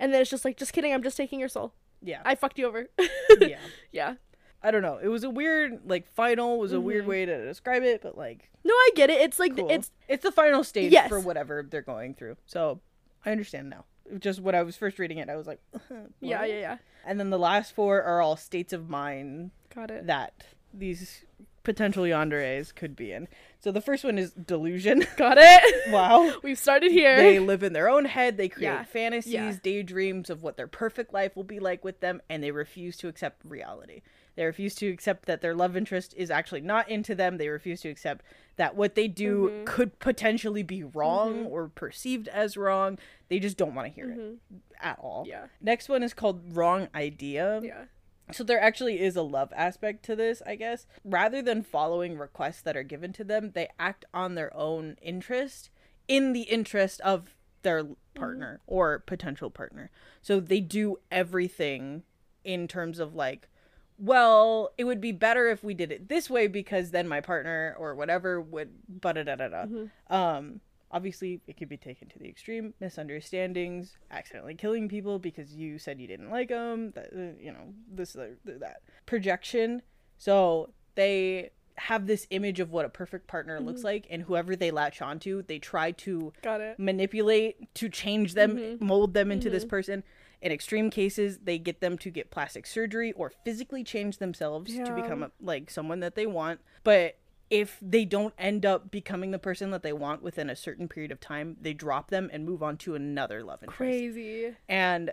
and then it's just like, just kidding, I'm just taking your soul. Yeah, I fucked you over. *laughs* yeah. yeah. I don't know. It was a weird like final was a weird Mhm. way to describe it, but like No, I get it. It's like cool. it's it's the final stage Yes. for whatever they're going through. So I understand now. Just when I was first reading it, I was like, *laughs* yeah, yeah, yeah. And then the last four are all states of mind Got it. that these potential yanderes could be in. So the first one is delusion. *laughs* Got it. wow. *laughs* We've started here. They live in their own head. They create Yeah. fantasies, Yeah. daydreams of what their perfect life will be like with them, and they refuse to accept reality. They refuse to accept that their love interest is actually not into them. They refuse to accept that what they do Mhm. could potentially be wrong Mhm. or perceived as wrong. They just don't want to hear Mhm. it at all. Yeah. Next one is called Wrong Idea. Yeah. So there actually is a love aspect to this, I guess. Rather than following requests that are given to them, they act on their own interest in the interest of their partner or potential partner. So they do everything in terms of like, well, it would be better if we did it this way because then my partner or whatever would da da da da. Um obviously it could be taken to the extreme. Misunderstandings accidentally killing people because you said you didn't like them that uh, you know this uh, that. Projection. So they have this image of what a perfect partner looks like and whoever they latch onto they try to Got it. manipulate to change them Mhm. mold them into this Mhm. person. In extreme cases they get them to get plastic surgery or physically change themselves to become a, like someone that they want. But if they don't end up becoming the person that they want within a certain period of time they drop them and move on to another love interest Crazy. and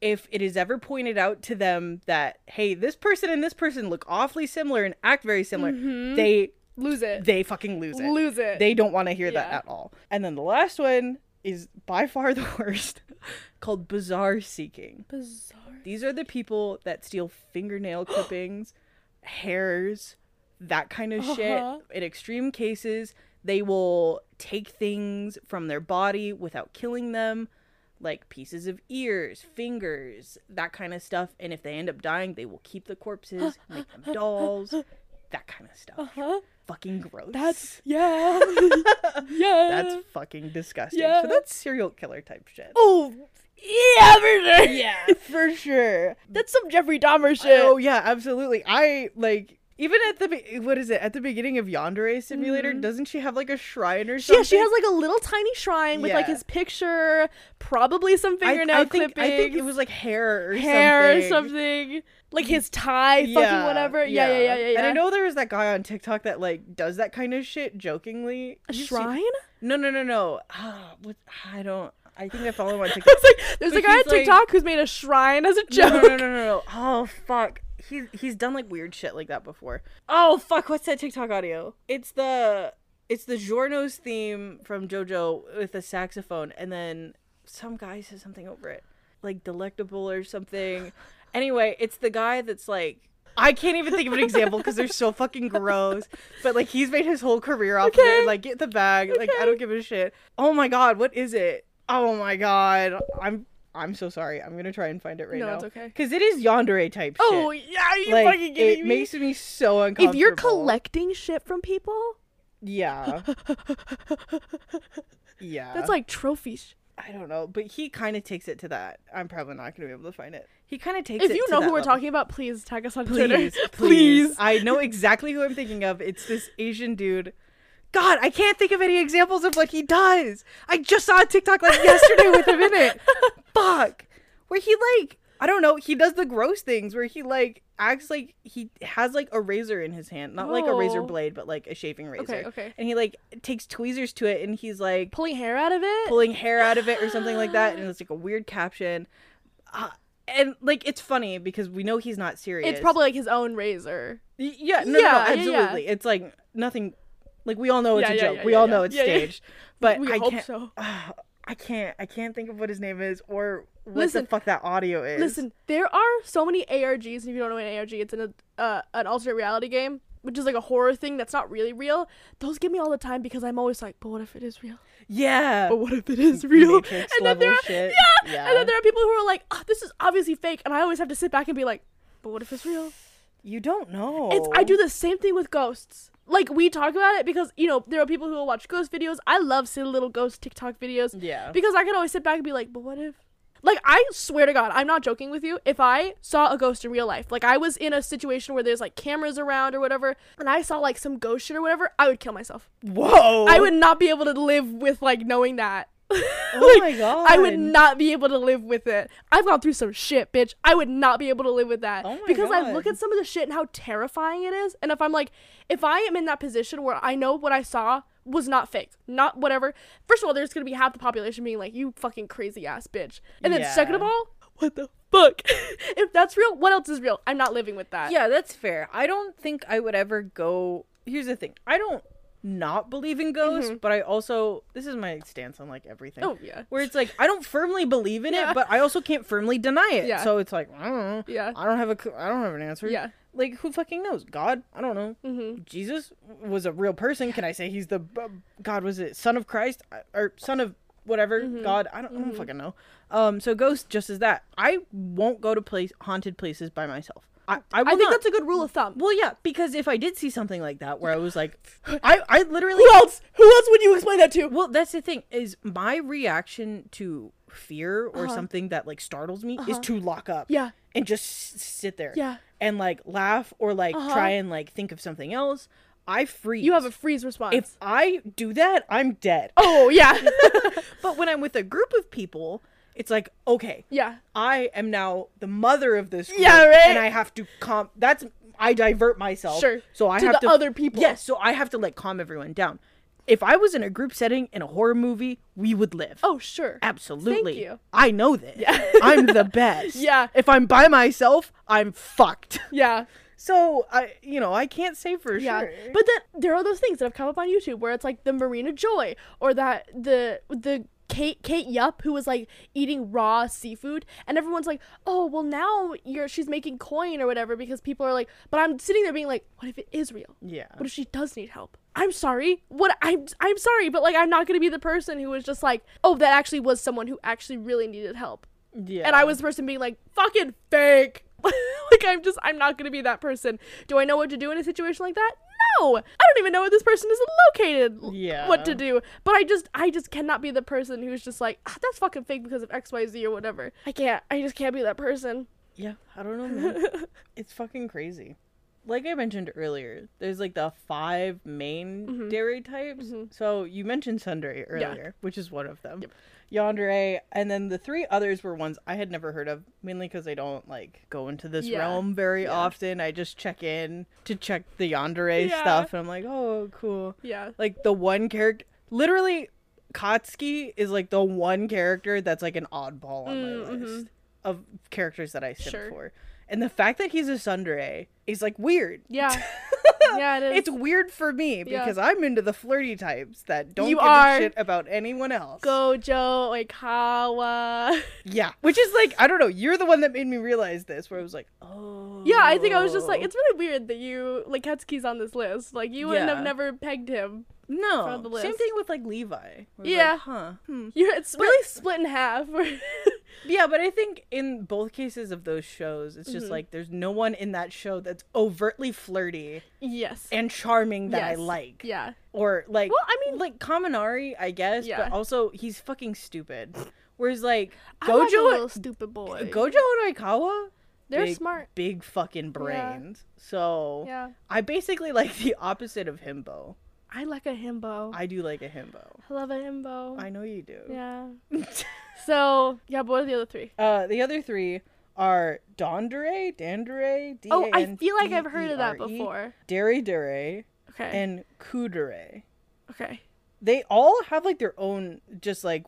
if it is ever pointed out to them that hey this person and this person look awfully similar and act very similar Mhm. they Lose it. they fucking lose it Lose it. they don't want to hear that at all. And then the last one is by far the *laughs* worst, called bizarre seeking. Bizarre. These are the people that steal fingernail *gasps* clippings, hairs, that kind of Uh-huh. shit. In extreme cases, they will take things from their body without killing them, like pieces of ears, fingers, that kind of stuff. And if they end up dying, they will keep the corpses, *gasps* make them dolls, that kind of stuff. Uh huh. Fucking gross. That's yeah. *laughs* yeah. That's fucking disgusting. Yeah. So that's serial killer type shit. oh yeah for sure. yeah, for sure. That's some Jeffrey Dahmer shit. Oh yeah, absolutely. I like Even at the be- what is it at the beginning of Yandere Simulator? Mhm. Doesn't she have like a shrine or something? Yeah, she has like a little tiny shrine with like his picture, probably some fingernail I think clippings, I think it was like hair or hair something. or something, like his tie, fucking whatever. Yeah, yeah, yeah, yeah. yeah. And I know there was that guy on TikTok that like does that kind of shit jokingly. a shrine. No, no, no, no. Ah, what? I don't. I think I follow him on *laughs* I TikTok. like, there's But a guy on he's like- TikTok who's made a shrine as a joke. no, no, no, no, no. Oh fuck. He's he's done like weird shit like that before. Oh fuck. What's that TikTok audio? It's the it's the Giorno's theme from JoJo with a saxophone, and then some guy says something over it, like delectable or something. *laughs* Anyway, it's the guy that's like. I can't even think of an example because they're so *laughs* fucking gross. But like he's made his whole career off of it. Like get the bag. Like I don't give a shit. Oh my god, what is it? Oh my god. I'm I'm so sorry. I'm gonna try and find it right no, now. No, it's okay. Because it is yandere type oh, shit. Oh yeah, are you like, fucking kidding it me? makes me so uncomfortable. if you're collecting shit from people, yeah, *laughs* yeah, that's like trophies. I don't know, but he kind of takes it to that. I'm probably not gonna be able to find it. He kind of takes. If you know who we're talking about, please tag us on please, Twitter. *laughs* please, please. I know exactly who I'm thinking of. It's this Asian dude. God, I can't think of any examples of what he does. I just saw a TikTok like yesterday with him in it. *laughs* Fuck. Where he like, I don't know, he does the gross things where he like acts like he has like a razor in his hand. Not like a razor Oh. blade, but like a shaving razor. Okay, okay. And he like takes tweezers to it and he's like Pulling hair out of it. pulling hair out of it or something like that. *gasps* And it's like a weird caption. Uh, and like it's funny because we know he's not serious. it's probably like his own razor. Y- Yeah, no, no, no, yeah, yeah. absolutely. It's like nothing. Like we all know it's Yeah, a joke. yeah, we all know it's staged. But we I hope can't. so. *sighs* I can't. I can't think of what his name is or what Listen, the fuck that audio is. Listen, there are so many ARGs, and if you don't know what an ARG, it's an uh, an alternate reality game, which is like a horror thing that's not really real. Those get me all the time because I'm always like, but what if it is real? Yeah. But what if it is real? Matrix and then there are. Yeah, Yeah. and then there are people who are like, oh, this is obviously fake, and I always have to sit back and be like, but what if it's real? You don't know. It's I do the same thing with ghosts. Like we talk about it because you know there are people who will watch ghost videos. I love silly little ghost TikTok videos Yeah. because I can always sit back and be like, but what if? Like I swear to God, I'm not joking with you. If I saw a ghost in real life, like I was in a situation where there's like cameras around or whatever, and I saw like some ghost shit or whatever, I would kill myself. Whoa. I would not be able to live with like knowing that. Oh *laughs* my god. I would not be able to live with it. I've gone through some shit, bitch. I would not be able to live with that. Oh because I look at some of the shit and how terrifying it is. And if I'm like, if I am in that position where I know what I saw was not fake, not whatever, first of all, there's gonna be half the population being like, you fucking crazy ass bitch. And then second of all, what the fuck? *laughs* if that's real, what else is real? I'm not living with that. Yeah, that's fair. I don't think I would ever go. Here's the thing. I don't not believe in ghosts, but I also this is my stance on like everything. Mm-hmm. Oh yeah. Where it's like I don't firmly believe in Yeah. it, but I also can't firmly deny it. Yeah. So it's like I don't know. Yeah. I don't have a I don't have an answer. Yeah. Like who fucking knows? God? I don't know. Mm-hmm. Jesus was a real person. Can I say he's the b- God was it son of Christ or son of whatever Mm-hmm. God? I don't, I don't fucking know. Um so ghosts just as that. I won't go to place haunted places by myself. I I, I think not. that's a good rule of thumb. Well, yeah, because if I did see something like that where I was like, *laughs* I, I literally. Who else? Who else would you explain that to? Well, that's the thing is my reaction to fear or Uh-huh. something that like startles me is to lock up Yeah. and just s- sit there Yeah. and like laugh or like Uh-huh. try and like think of something else. I freeze. You have a freeze response. If I do that, I'm dead. oh yeah. *laughs* *laughs* But when I'm with a group of people, it's like okay, yeah. I am now the mother of this group, Yeah, right? and I have to calm. That's I divert myself. Sure. So I To have the to other people. Yes. So I have to like calm everyone down. If I was in a group setting in a horror movie, we would live. Oh sure. Absolutely. Thank you. I know this. Yeah. *laughs* I'm the *laughs* best. Yeah. If I'm by myself, I'm fucked. Yeah. So I, you know, I can't say for Yeah. sure. But then there are those things that have come up on YouTube where it's like the Marina Joyce or that the the Kate Kate Yup who was like eating raw seafood and everyone's like, "Oh, well now you're she's making coin or whatever because people are like, but I'm sitting there being like, what if it is real? yeah. What if she does need help? I'm sorry. What I'm I'm sorry, but like I'm not going to be the person who was just like, "Oh, that actually was someone who actually really needed help." Yeah. And I was the person being like, fucking fake. *laughs* like I'm just I'm not gonna be that person. Do I know what to do in a situation like that? No. I don't even know where this person is located. Yeah. What to do. But I just I just cannot be the person who's just like, ah, that's fucking fake because of XYZ or whatever. I can't I just can't be that person. Yeah. I don't know, man. *laughs* it's fucking crazy. like I mentioned earlier, there's like the five main Mhm. dere types. Mhm. So you mentioned Tsundere Yeah. earlier, which is one of them. Yep. Yandere, and then the three others were ones I had never heard of, mainly because I don't like go into this Yeah. realm very Yeah. often. I just check in to check the Yandere Yeah. stuff, and I'm like, oh, cool. Yeah. Like the one character, literally, Katsuki is like the one character that's like an oddball on Mm, my mhm. list of characters that I simp Sure. for. And the fact that he's a Tsundere is like weird. Yeah. *laughs* yeah, it is. It's weird for me Yeah. because I'm into the flirty types that don't You give are. a shit about anyone else. Gojo, Oikawa. *laughs* Yeah, which is like I don't know. You're the one that made me realize this, where I was like, oh. Yeah, I think I was just like, it's really weird that you like Katsuki's on this list. Like you wouldn't have never pegged him. no. Same thing with like Levi. it's like, Yeah. huh. Hmm. *laughs* You're it's really split in half. Yeah, but I think in both cases of those shows, it's just Mhm. like there's no one in that show that's overtly flirty yes. and charming that I like. Yeah. Or like, Well, I mean, like Kaminari, I guess, Yeah. but also he's fucking stupid. Whereas like I like a Gojo, little stupid boy. Gojo and Oikawa, They're big, smart. big fucking brains. So Yeah. I basically like the opposite of himbo. I like a himbo. I, I do like a himbo. I love a himbo. I know you do. yeah. *laughs* So yeah, but what are the other three? uh, the other three are Dondere, Dandere, D Oh, I feel like I've heard of that before. Dere Dere, Okay. and Kudere. okay. They all have like their own, just like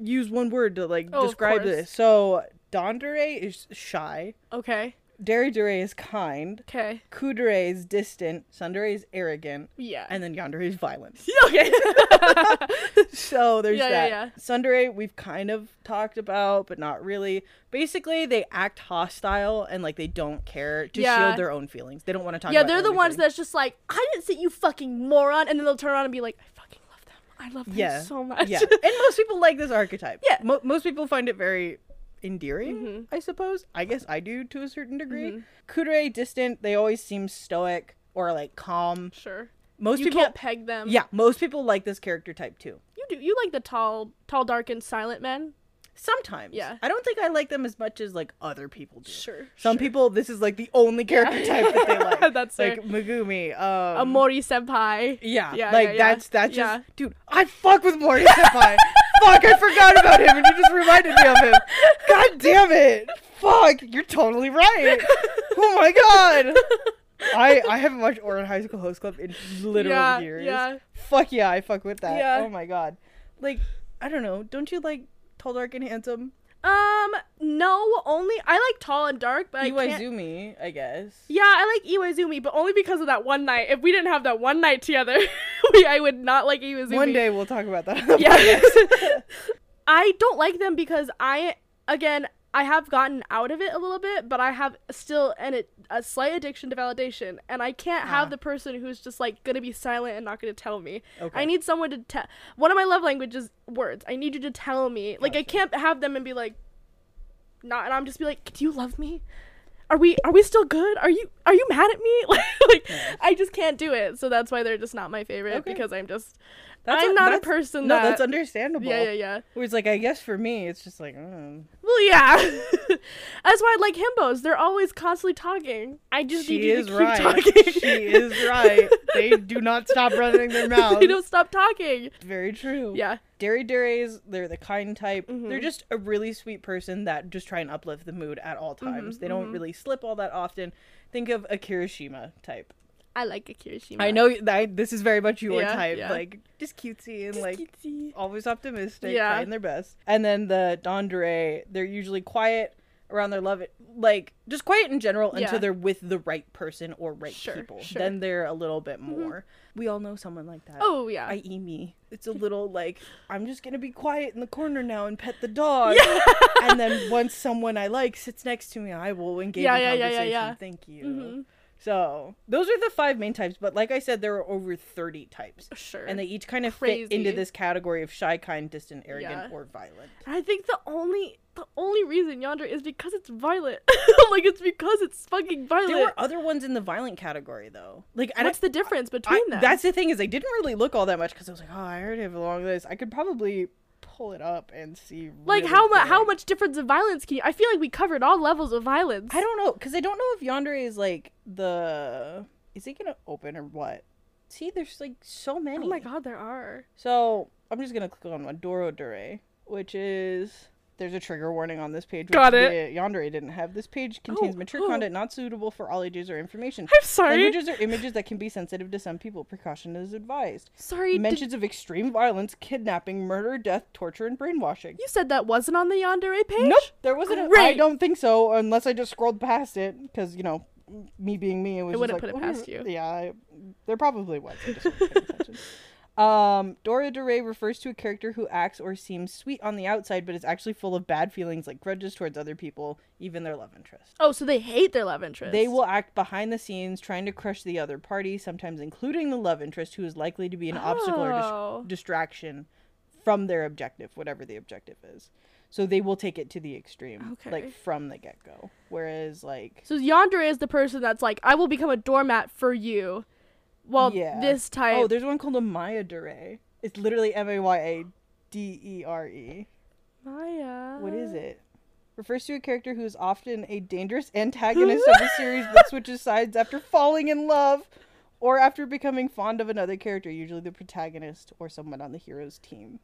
use one word to like Oh, of describe course. this. So Dandere is shy, Okay. Dere Dere is kind, Okay. Kudere is distant, Tsundere is arrogant, Yeah. and then Yandere is violent. *laughs* okay. *laughs* so there's Yeah, yeah, that. yeah. Tsundere we've kind of talked about, but not really. Basically, they act hostile and like they don't care to Yeah. shield their own feelings. They don't want to talk. yeah, they're the ones that's just like, I didn't say you fucking moron, and then they'll turn around and be like, I fucking love them. I love them Yeah. so much. yeah, *laughs* and most people like this archetype. Yeah. Mo- most people find it very endearing. Mhm. I suppose. I guess I do to a certain degree. Mhm. Kudere distant. They always seem stoic or like calm. Sure. Most you people. can't peg them. Yeah, most people like this character type too. You do. You like the tall, tall, dark, and silent men. Sometimes. Yeah. I don't think I like them as much as like other people do. Sure. Some people, this is like the only character type that they like. *laughs* That's fair. like Megumi. Um, A Mori senpai. yeah, Yeah, like yeah, yeah. that's that's Yeah. just dude. I fuck with Mori Senpai. *laughs* fuck, I forgot about him, and you just reminded me of him. God damn it! Fuck, you're totally right. Oh my god. I I haven't watched Ouran High School Host Club in literal yeah, years. Yeah. Fuck yeah, I fuck with that. Yeah. Oh my god. Like I don't know. Don't you like tall, dark, and handsome? Um. No. Only I like tall and dark, but I can't. Iwaizumi, I guess. Yeah, I like Iwaizumi, but only because of that one night. If we didn't have that one night together, *laughs* we, I would not like Iwaizumi. One day we'll talk about that. Yeah. *laughs* I don't like them because I, again, I have gotten out of it a little bit, but I have still an a slight addiction to validation, and I can't Ah. have the person who's just like gonna be silent and not gonna tell me. Okay. I need someone to tell. One of my love languages words. I need you to tell me. Like I can't have them and be like, not, and I'm just be like, do you love me? Are we are we still good? Are you are you mad at me? *laughs* like, like I just can't do it. So that's why they're just not my favorite Okay. because I'm just That's I'm a- not a person No, that that's understandable. yeah yeah yeah. Whereas, like, I guess for me, it's just like, mm. Well, yeah. *laughs* That's why I like himbos. They're always constantly talking. I just need you to keep right. talking. she is right. They do not stop running their *laughs* mouths. they don't stop talking. Very true. Yeah. Dere Deres, they're the kind type. Mhm. They're just a really sweet person that just try and uplift the mood at all times. Mhm, They don't mhm. really slip all that often. Think of a Kirishima type. I like a Kirishima. I know that this is very much your Yeah, type. yeah. Like just cutesy and Just like cutesy. always optimistic, Yeah. trying their best. And then the Dandere, they're usually quiet around their love, like just quiet in general until they're with the right person or right Sure, people. sure. Then they're a little bit Mhm. more. We all know someone like that. Oh yeah. I.e. me. It's a *laughs* little like I'm just gonna be quiet in the corner now and pet the dog. and then once someone I like sits next to me, I will engage Yeah, in yeah, yeah, yeah, conversation. Thank you. Mhm. So those are the five main types, but like I said, there are over thirty types. Sure. And they each kind of fit into this category of shy, kind, distant, arrogant, Yeah. or violent. I think the only the only reason Yandere is because it's violent. *laughs* like it's because it's fucking violent. There were other ones in the violent category though. Like I What's the difference I, between them? that's the thing is I didn't really look all that much because I was like, oh, I already have a long list. I could probably pull it up and see. Like really how much how much difference of violence can you? I feel like we covered all levels of violence. I don't know because I don't know if Yandere is like the. Is he gonna open or what? See, there's like so many. Oh my god, there are. So I'm just gonna click on Dorodere, which is there's a trigger warning on this page. Got it. the Yandere didn't have. This page oh, contains Oh, mature oh. content not suitable for all ages or information. I'm sorry. Languages or images that can be sensitive to some people. Precaution is advised. Sorry. did- Mentions of extreme violence, kidnapping, murder, death, torture, and brainwashing. you said that wasn't on the Yandere page. Nope, there wasn't. A, I don't think so, unless I just scrolled past it, because you know, me being me, it was. I wouldn't like, put it past you. Yeah, I, there probably was. *laughs* I just wasn't paying attention. Um, Dorodere refers to a character who acts or seems sweet on the outside, but is actually full of bad feelings, like grudges towards other people, even their love interest. Oh, so they hate their love interest. They will act behind the scenes, trying to crush the other party, sometimes including the love interest, who is likely to be an obstacle or dis- Oh. distraction from their objective, whatever the objective is. So they will take it to the extreme, Okay. like from the get go. Whereas, like, So Yandere is the person that's like, I will become a doormat for you. Well, yeah. this type. Oh, there's one called a Mayadere. It's literally M A Y A D E R E. Maya. What is it? Refers to a character who is often a dangerous *laughs* antagonist of the series but switches sides after falling in love or after becoming fond of another character, usually the protagonist or someone on the hero's team.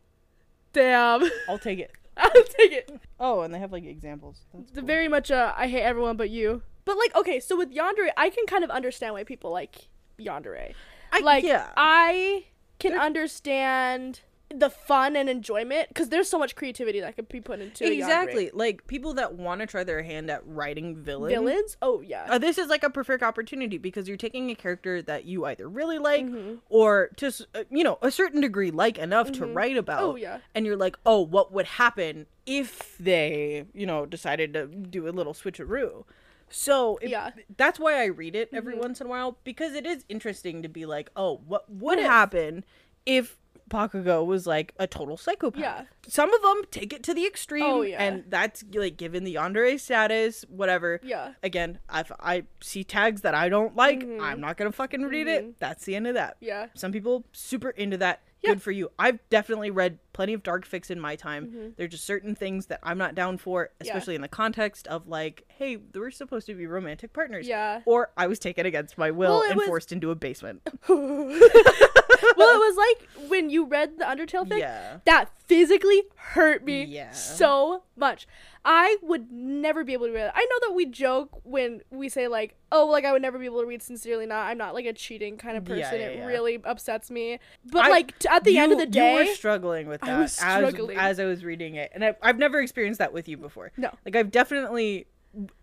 Damn. I'll take it. *laughs* I'll take it. Oh, and they have like examples. That's cool. very much uh, I hate everyone but you. But like, okay, so with Yandere, I can kind of understand why people like Yandere. I- like, yeah. I can They're- understand the fun and enjoyment because there's so much creativity that could be put into exactly like people that want to try their hand at writing villains. villains. Oh yeah. Uh, this is like a perfect opportunity because you're taking a character that you either really like Mhm. or to uh, you know a certain degree like enough to write about. Oh yeah. and you're like, oh, what would happen if they, you know, decided to do a little switcheroo? So it- Yeah. that's why I read it every Mhm. once in a while because it is interesting to be like, oh, what would What happen if Bakugo was like a total psychopath? Yeah. Some of them take it to the extreme, Oh, yeah. and that's like given the Andre status, whatever. Yeah. Again, if I see tags that I don't like, Mhm. I'm not gonna fucking read Mhm. it. That's the end of that Yeah. some people super into that Yeah. *laughs* good for you i've definitely read plenty of dark fics in my time Mhm. there're just certain things that i'm not down for Yeah. especially in the context of like hey we're supposed to be romantic partners Yeah. or i was taken against my will Well, and was- forced into a basement *laughs* well, it was like when you read the Undertale thing. yeah That physically hurt me Yeah. so much. I would never be able to read it. I know that we joke when we say like, "Oh, like I would never be able to read sincerely." Not, I'm not like a cheating kind of person. Yeah, yeah, it really upsets me. But I- like t- at the end of the day, you were struggling with that struggling. As, as i was reading it and I, i've never experienced that with you before no, like i've definitely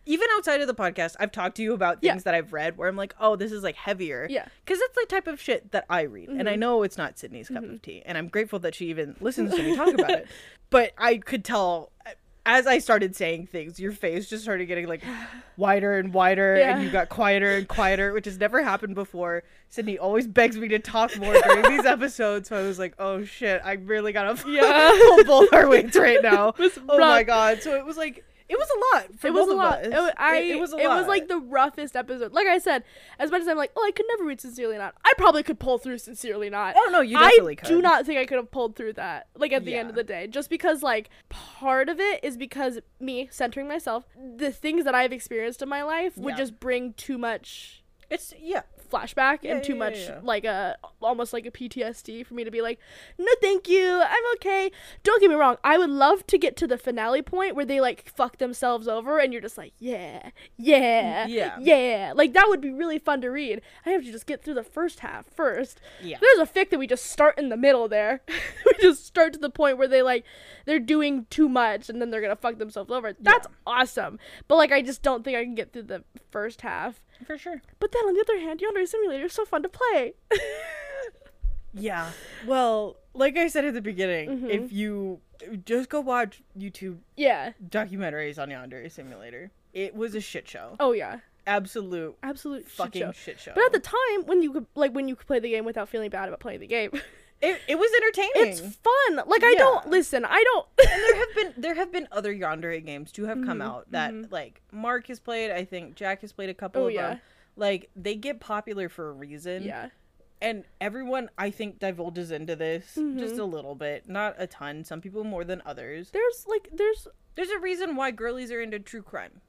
even outside of the podcast i've talked to you about Yeah. things that i've read where i'm like oh this is like heavier yeah, because it's the type of shit that I read, and I Mhm. know it's not Sydney's cup Mhm. of tea, and I'm grateful that she even listens to me talk about it. *laughs* But I could tell as I started saying things, your face just started getting like *sighs* wider and wider, Yeah. and you got quieter and quieter, which has never happened before. Sydney always begs me to talk more during *laughs* these episodes, so I was like, oh shit, I really gotta *laughs* Yeah. pull both our weights right now. *laughs* Oh my god! So it was like it was a lot for it was a lot. It, I, it, it was a it lot. was like the roughest episode. Like I said, as much as I'm like, oh, I could never read sincerely not. I probably could pull through sincerely not. oh no, you definitely could. I could. do not think I could have pulled through that. Like at the end of the day, just because like part of it is because me centering myself, the things that I've experienced in my life would Yeah. just bring too much It's yeah. Flashback Yeah, and too yeah, much yeah, like a almost like a PTSD for me to be like, no, thank you, I'm okay. Don't get me wrong, I would love to get to the finale point where they like fuck themselves over and you're just like, yeah, yeah, mm, Yeah. yeah. Like that would be really fun to read. I have to just get through the first half first. Yeah. There's a fic that we just start in the middle there. *laughs* we just start to the point where they like they're doing too much and then they're gonna fuck themselves over. That's awesome. But like I just don't think I can get through the first half. For sure. But then on the other hand, Yandere Simulator is so fun to play. *laughs* Yeah. Well, like I said at the beginning, Mhm. if you just go watch YouTube yeah. documentaries on Yandere Simulator, it was a shit show. Oh yeah. Absolute Absolute shit fucking show. shit show. But at the time, when you could like when you could play the game without feeling bad about playing the game, *laughs* it, it was entertaining. it's fun. Like I don't listen. I don't. and there *laughs* have been there have been other Yandere games to have come Mhm, out that mhm. like Mark has played. I think Jack has played a couple Oh, of yeah. them. Like they get popular for a reason. yeah. and everyone I think divulges into this Mm-hmm. just a little bit, not a ton. Some people more than others. There's like there's There's a reason why girlies are into true crime,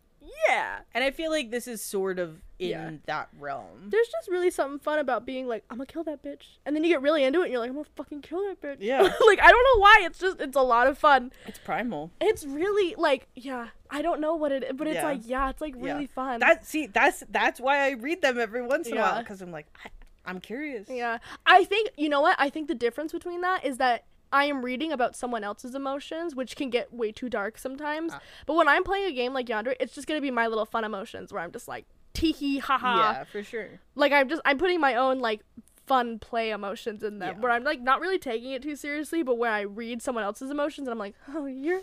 yeah. and I feel like this is sort of in Yeah. that realm. There's just really something fun about being like, I'm gonna kill that bitch. And then you get really into it and you're like, I'm gonna fucking kill that bitch. Yeah. *laughs* like I don't know why. It's just it's a lot of fun. It's primal. It's really like yeah, I don't know what it is, but it's Yeah. like yeah, it's like Yeah. really fun. That see, that's that's why I read them every once in a while because I'm like, I, I'm curious. Yeah. I think, you know what? I think the difference between that is that I am reading about someone else's emotions, which can get way too dark sometimes. Ah. But when I'm playing a game like Yandere, it's just going to be my little fun emotions where I'm just like, tee hee, haha. Yeah, for sure. Like, I'm just, I'm putting my own, like, fun play emotions in them Yeah. where I'm, like, not really taking it too seriously, but where I read someone else's emotions and I'm like, oh, you're.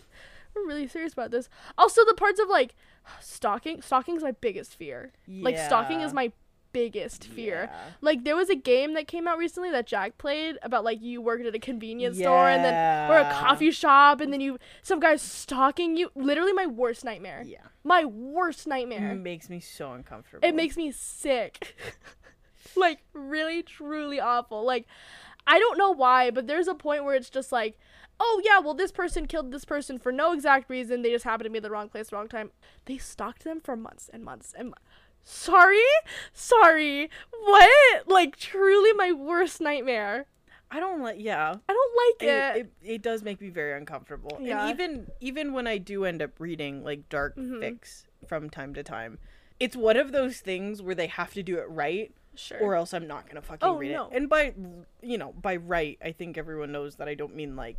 Really serious about this. Also, the parts of like stalking. Stalking is my biggest fear. Yeah. Like stalking is my biggest fear. Yeah. Like there was a game that came out recently that Jack played about like you worked at a convenience store and then or a coffee shop and then you some guy's stalking you. Literally my worst nightmare. Yeah. My worst nightmare. It makes me so uncomfortable. It makes me sick. *laughs* like really truly awful. Like I don't know why, but there's a point where it's just like, oh yeah, well this person killed this person for no exact reason. They just happened to be at the wrong place, the wrong time. They stalked them for months and months and. Mo- Sorry, sorry. What? Like truly my worst nightmare. I don't like. Yeah. I don't like It, it. it, it does make me very uncomfortable. Yeah. And even even when I do end up reading like dark Mhm. fics from time to time, it's one of those things where they have to do it right sure. or else I'm not gonna fucking Oh, read no. it. And by you know by right, I think everyone knows that I don't mean like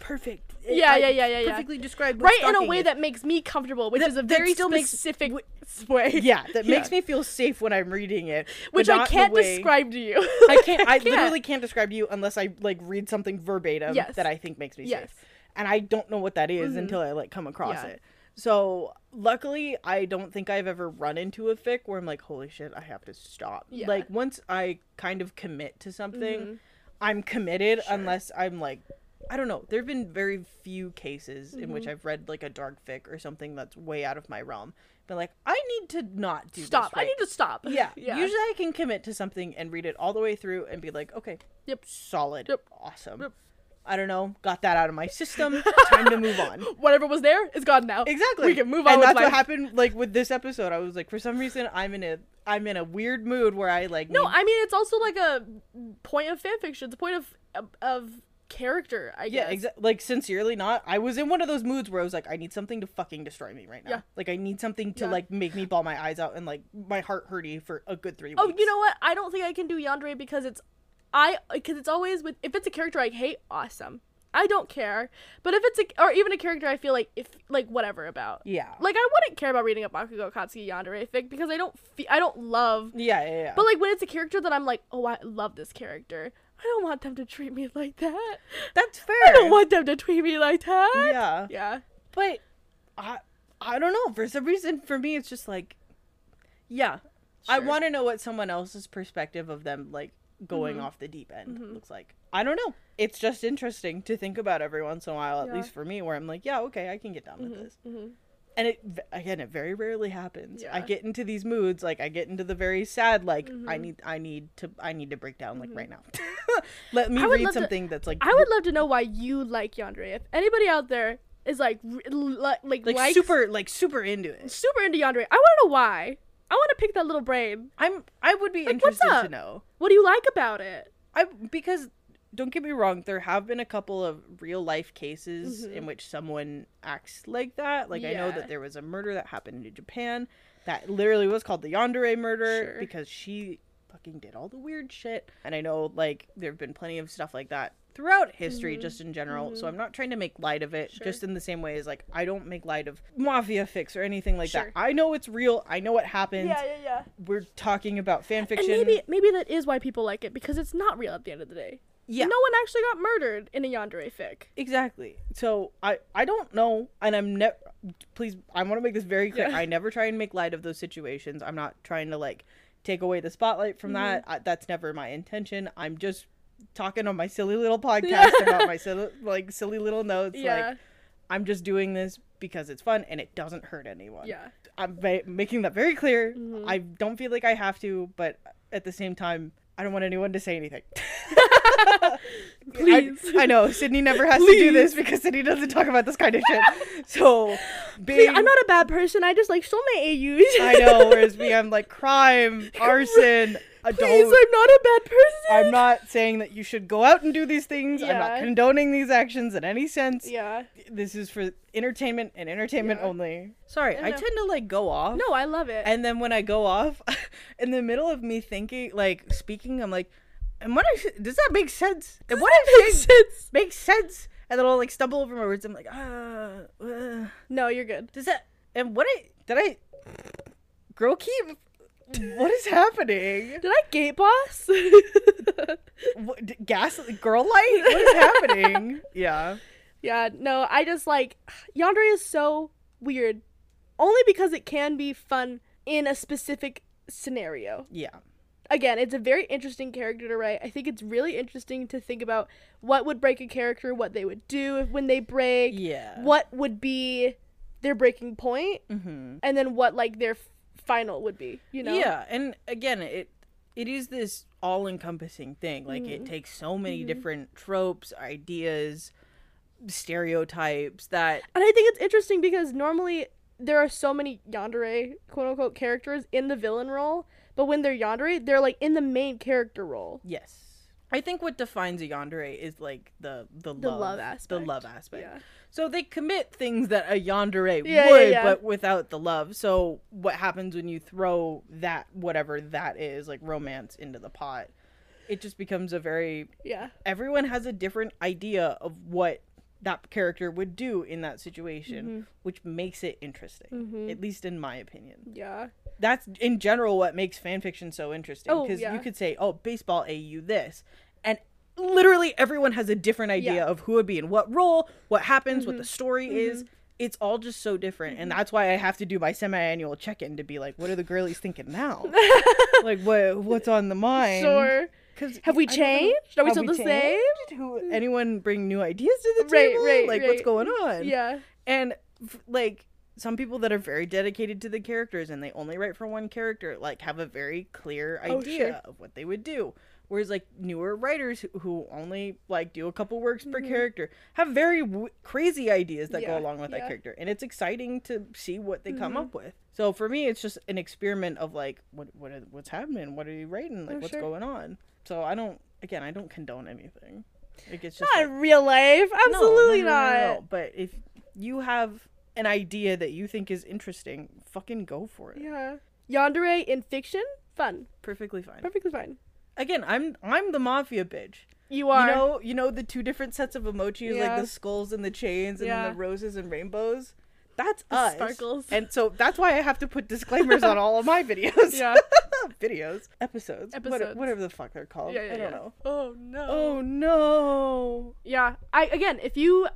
perfect. Yeah, I yeah, yeah, yeah, yeah. Perfectly described. right in a way is. that makes me comfortable, which That- is a very still makes- specific w- *laughs* way. yeah, that Yeah. makes me feel safe when I'm reading it, which I can't way- describe to you. I can't. I *laughs* literally can't describe to you unless I like read something verbatim Yes. that I think makes me Yes. safe, and I don't know what that is Mhm. until I like come across Yeah. it. So luckily, I don't think I've ever run into a fic where I'm like, "Holy shit, I have to stop." Yeah. Like once I kind of commit to something, Mhm. I'm committed Sure. unless I'm like. I don't know. There have been very few cases in Mm-hmm. which I've read like a dark fic or something that's way out of my realm. But like, I need to not do Stop. This I need to stop. Yeah. *laughs* yeah. Usually I can commit to something and read it all the way through and be like, okay, Yep. solid, Yep. awesome. Yep. I don't know, got that out of my system. *laughs* Time to move on. *laughs* Whatever was there is gone now. Exactly. We can move on And that's life. what happened like with this episode. I was like, for some reason I'm in a I'm in a weird mood where I like No, need- I mean it's also like a point of fan fiction. It's a point of, of character. I yeah, guess. exactly. Like sincerely, not. I was in one of those moods where I was like, I need something to fucking destroy me right now. Yeah. Like I need something to Yeah. like make me bawl my eyes out and like my heart hurty for a good three weeks. Oh, you know what? I don't think I can do Yandere because it's I because it's always with if it's a character I hate, awesome. I don't care. But if it's a or even a character I feel like if like whatever about. Yeah. Like I wouldn't care about reading a Bakugo Katsuki Yandere fic because I don't fe- I don't love Yeah, yeah, yeah. But like when it's a character that I'm like, "Oh, I love this character." I don't want them to treat me like that. that's fair. *laughs* I don't want them to treat me like that. Yeah. Yeah. But I I don't know. For some reason, for me, it's just like, yeah, I want to know what someone else's perspective of them like going Mhm. off the deep end Mhm. looks like. I don't know. It's just interesting to think about every once in a while, at Yeah. least for me, where I'm like, yeah, okay, I can get down with Mhm, this. And it again, it very rarely happens. I get into these moods, like I get into the very sad, like I Mhm. need, I need to, I need to break down, like Mhm. right now. *laughs* Let me read love to- something that's like I would love to know why you like Yandere. If anybody out there is like li- like like likes- super, like super into it. super into Yandere, I want to know why. I want to pick that little brain. I'm, I would be Like, interested to know. What do you like about it? I because don't get me wrong, there have been a couple of real life cases Mhm. in which someone acts like that. Like I know that there was a murder that happened in Japan that literally was called the Yandere murder Sure. because she fucking did all the weird shit. And I know like there have been plenty of stuff like that throughout history Mhm. just in general. So Mhm. I'm not trying to make light of it Sure. just in the same way as like I don't make light of mafia fics or anything like Sure. that. I know it's real. I know what happened. yeah, yeah. yeah. We're talking about fan fiction. And maybe maybe that is why people like it because it's not real at the end of the day. Yeah. No one actually got murdered in a Yandere fic. Exactly. So I I don't know, and I'm never. Please, I want to make this very clear. Yeah. I never try and make light of those situations. I'm not trying to like take away the spotlight from that. Mm-hmm. I, that's never my intention. I'm just talking on my silly little *laughs* podcast about my silly like silly little notes. yeah, Like I'm just doing this because it's fun and it doesn't hurt anyone. yeah. I'm making that very clear. Mhm. I don't feel like I have to, but at the same time, I don't want anyone to say anything. *laughs* Please. I, I know Sydney never has to do this because Sydney doesn't talk about this kind of shit. So, *laughs* Please, being, I'm not a bad person. I just like stole my AUs. I know. Whereas me, I'm *laughs* like crime, arson, Please, adult. I'm not a bad person. I'm not saying that you should go out and do these things. I'm not condoning these actions in any sense. Yeah. This is for entertainment and entertainment Yeah. only. Sorry, I I tend to like go off. No, I love it. And then when I go off, *laughs* in the middle of me thinking, like speaking, I'm like, and what I, does that make sense? And what I'm makes sense. makes sense. And then I'll like stumble over my words. I'm like, ah, uh, No, you're good. does that? And what I did I, girl, keep. What is happening? Did I gate boss? *laughs* What, d- gas girl light? What is happening? *laughs* yeah. yeah, no, I just like Yandere is so weird. Only because it can be fun in a specific scenario. Yeah. Again, it's a very interesting character to write. I think it's really interesting to think about what would break a character, what they would do if, when they break, Yeah. what would be their breaking point, Mm-hmm. and then what like their final would be. You know? Yeah, and again, it it is this all-encompassing thing. Like it Mhm. takes so many Mhm. different tropes, ideas, stereotypes that And I think it's interesting because normally there are so many yandere quote unquote characters in the villain role, but when they're yandere, they're like in the main character role. yes. I think what defines a yandere is like the the, The love, love the aspect. love aspect. Yeah. So they commit things that a yandere Yeah, yeah, would, yeah. but without the love. So what happens when you throw that whatever that is, like romance, into the pot? It just becomes a very Yeah. everyone has a different idea of what that character would do in that situation, Mm-hmm. which makes it interesting. Mhm. At least in my opinion. Yeah. That's in general what makes fan fiction so interesting. Oh, Because yeah. you could say, oh, baseball AU this. Literally everyone has a different idea Yeah. of who would be in what role, what happens, what Mhm. the mm-hmm. story mm-hmm. is. It's all just so different. And mm-hmm. that's why I have to do my semi annual check in to be like, what are the girlies thinking now? *laughs* like what what's on the mind? Sure. Cause Have we changed? Are we still the same? Who mm. anyone bring new ideas to the table? right, right, like right. what's going on? Yeah. And f- like some people that are very dedicated to the characters and they only write for one character, like have a very clear Oh, idea sure. of what they would do. Whereas like newer writers who- who only like do a couple works per Mhm. character have very w- crazy ideas that Yeah, go along with that character, and it's exciting to see what they come Mhm. up with. So for me, it's just an experiment of like what what are, what's happening, what are you writing, like Oh, what's sure. going on. So I don't again, I don't condone anything. Like it's just Not like, in real life. Absolutely no, no, no, not. no. But if you have an idea that you think is interesting, fucking go for it. Yeah. Yandere in fiction? Fun. Perfectly fine. Perfectly fine. Again, I'm I'm the mafia bitch. You are. You know, you know the two different sets of emojis, Yeah. like the skulls and the chains, and Yeah. then the roses and rainbows. That's The us. sparkles. And so that's why I have to put disclaimers on all of my *laughs* videos. Yeah. *laughs* videos, episodes, what- Episodes. whatever the fuck they're called. Yeah, yeah, I don't know. Oh no. Oh no. Yeah. I again, if you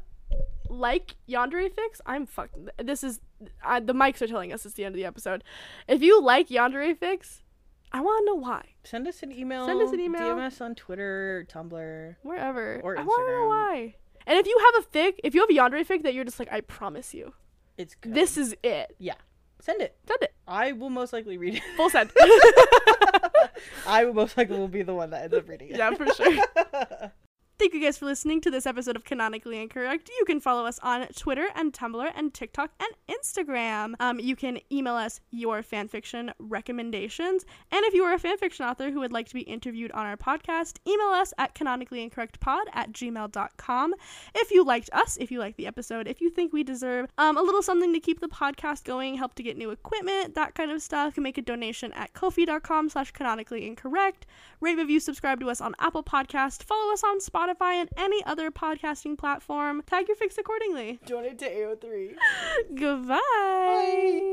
like Yandere fics, I'm fucking. This is uh, the mics are telling us it's the end of the episode. If you like Yandere fics, I want to know why. Send us an email. Send us an email. DM us on Twitter, Tumblr. Wherever. Or I want to know why. And if you have a fic, if you have a Yandere fic that you're just like, I promise you, It's good. this is it. Yeah. Send it. Send it. I will most likely read it. Full send. *laughs* I will most likely will be the one that ends up reading it. *laughs* yeah, for sure. *laughs* Thank you guys for listening to this episode of Canonically Incorrect. You can follow us on Twitter and Tumblr and TikTok and Instagram. Um, you can email us your fanfiction recommendations. And if you are a fanfiction author who would like to be interviewed on our podcast, email us at canonicallyincorrectpod at gmail.com. If you liked us, if you liked the episode, if you think we deserve um, a little something to keep the podcast going, help to get new equipment, that kind of stuff, you can make a donation at kofi.com slash canonically incorrect. Rate, review, subscribe to us on Apple Podcast, follow us on Spotify Spotify, and any other podcasting platform. Tag your fics accordingly. Join it to AO3. *laughs* Goodbye. Bye.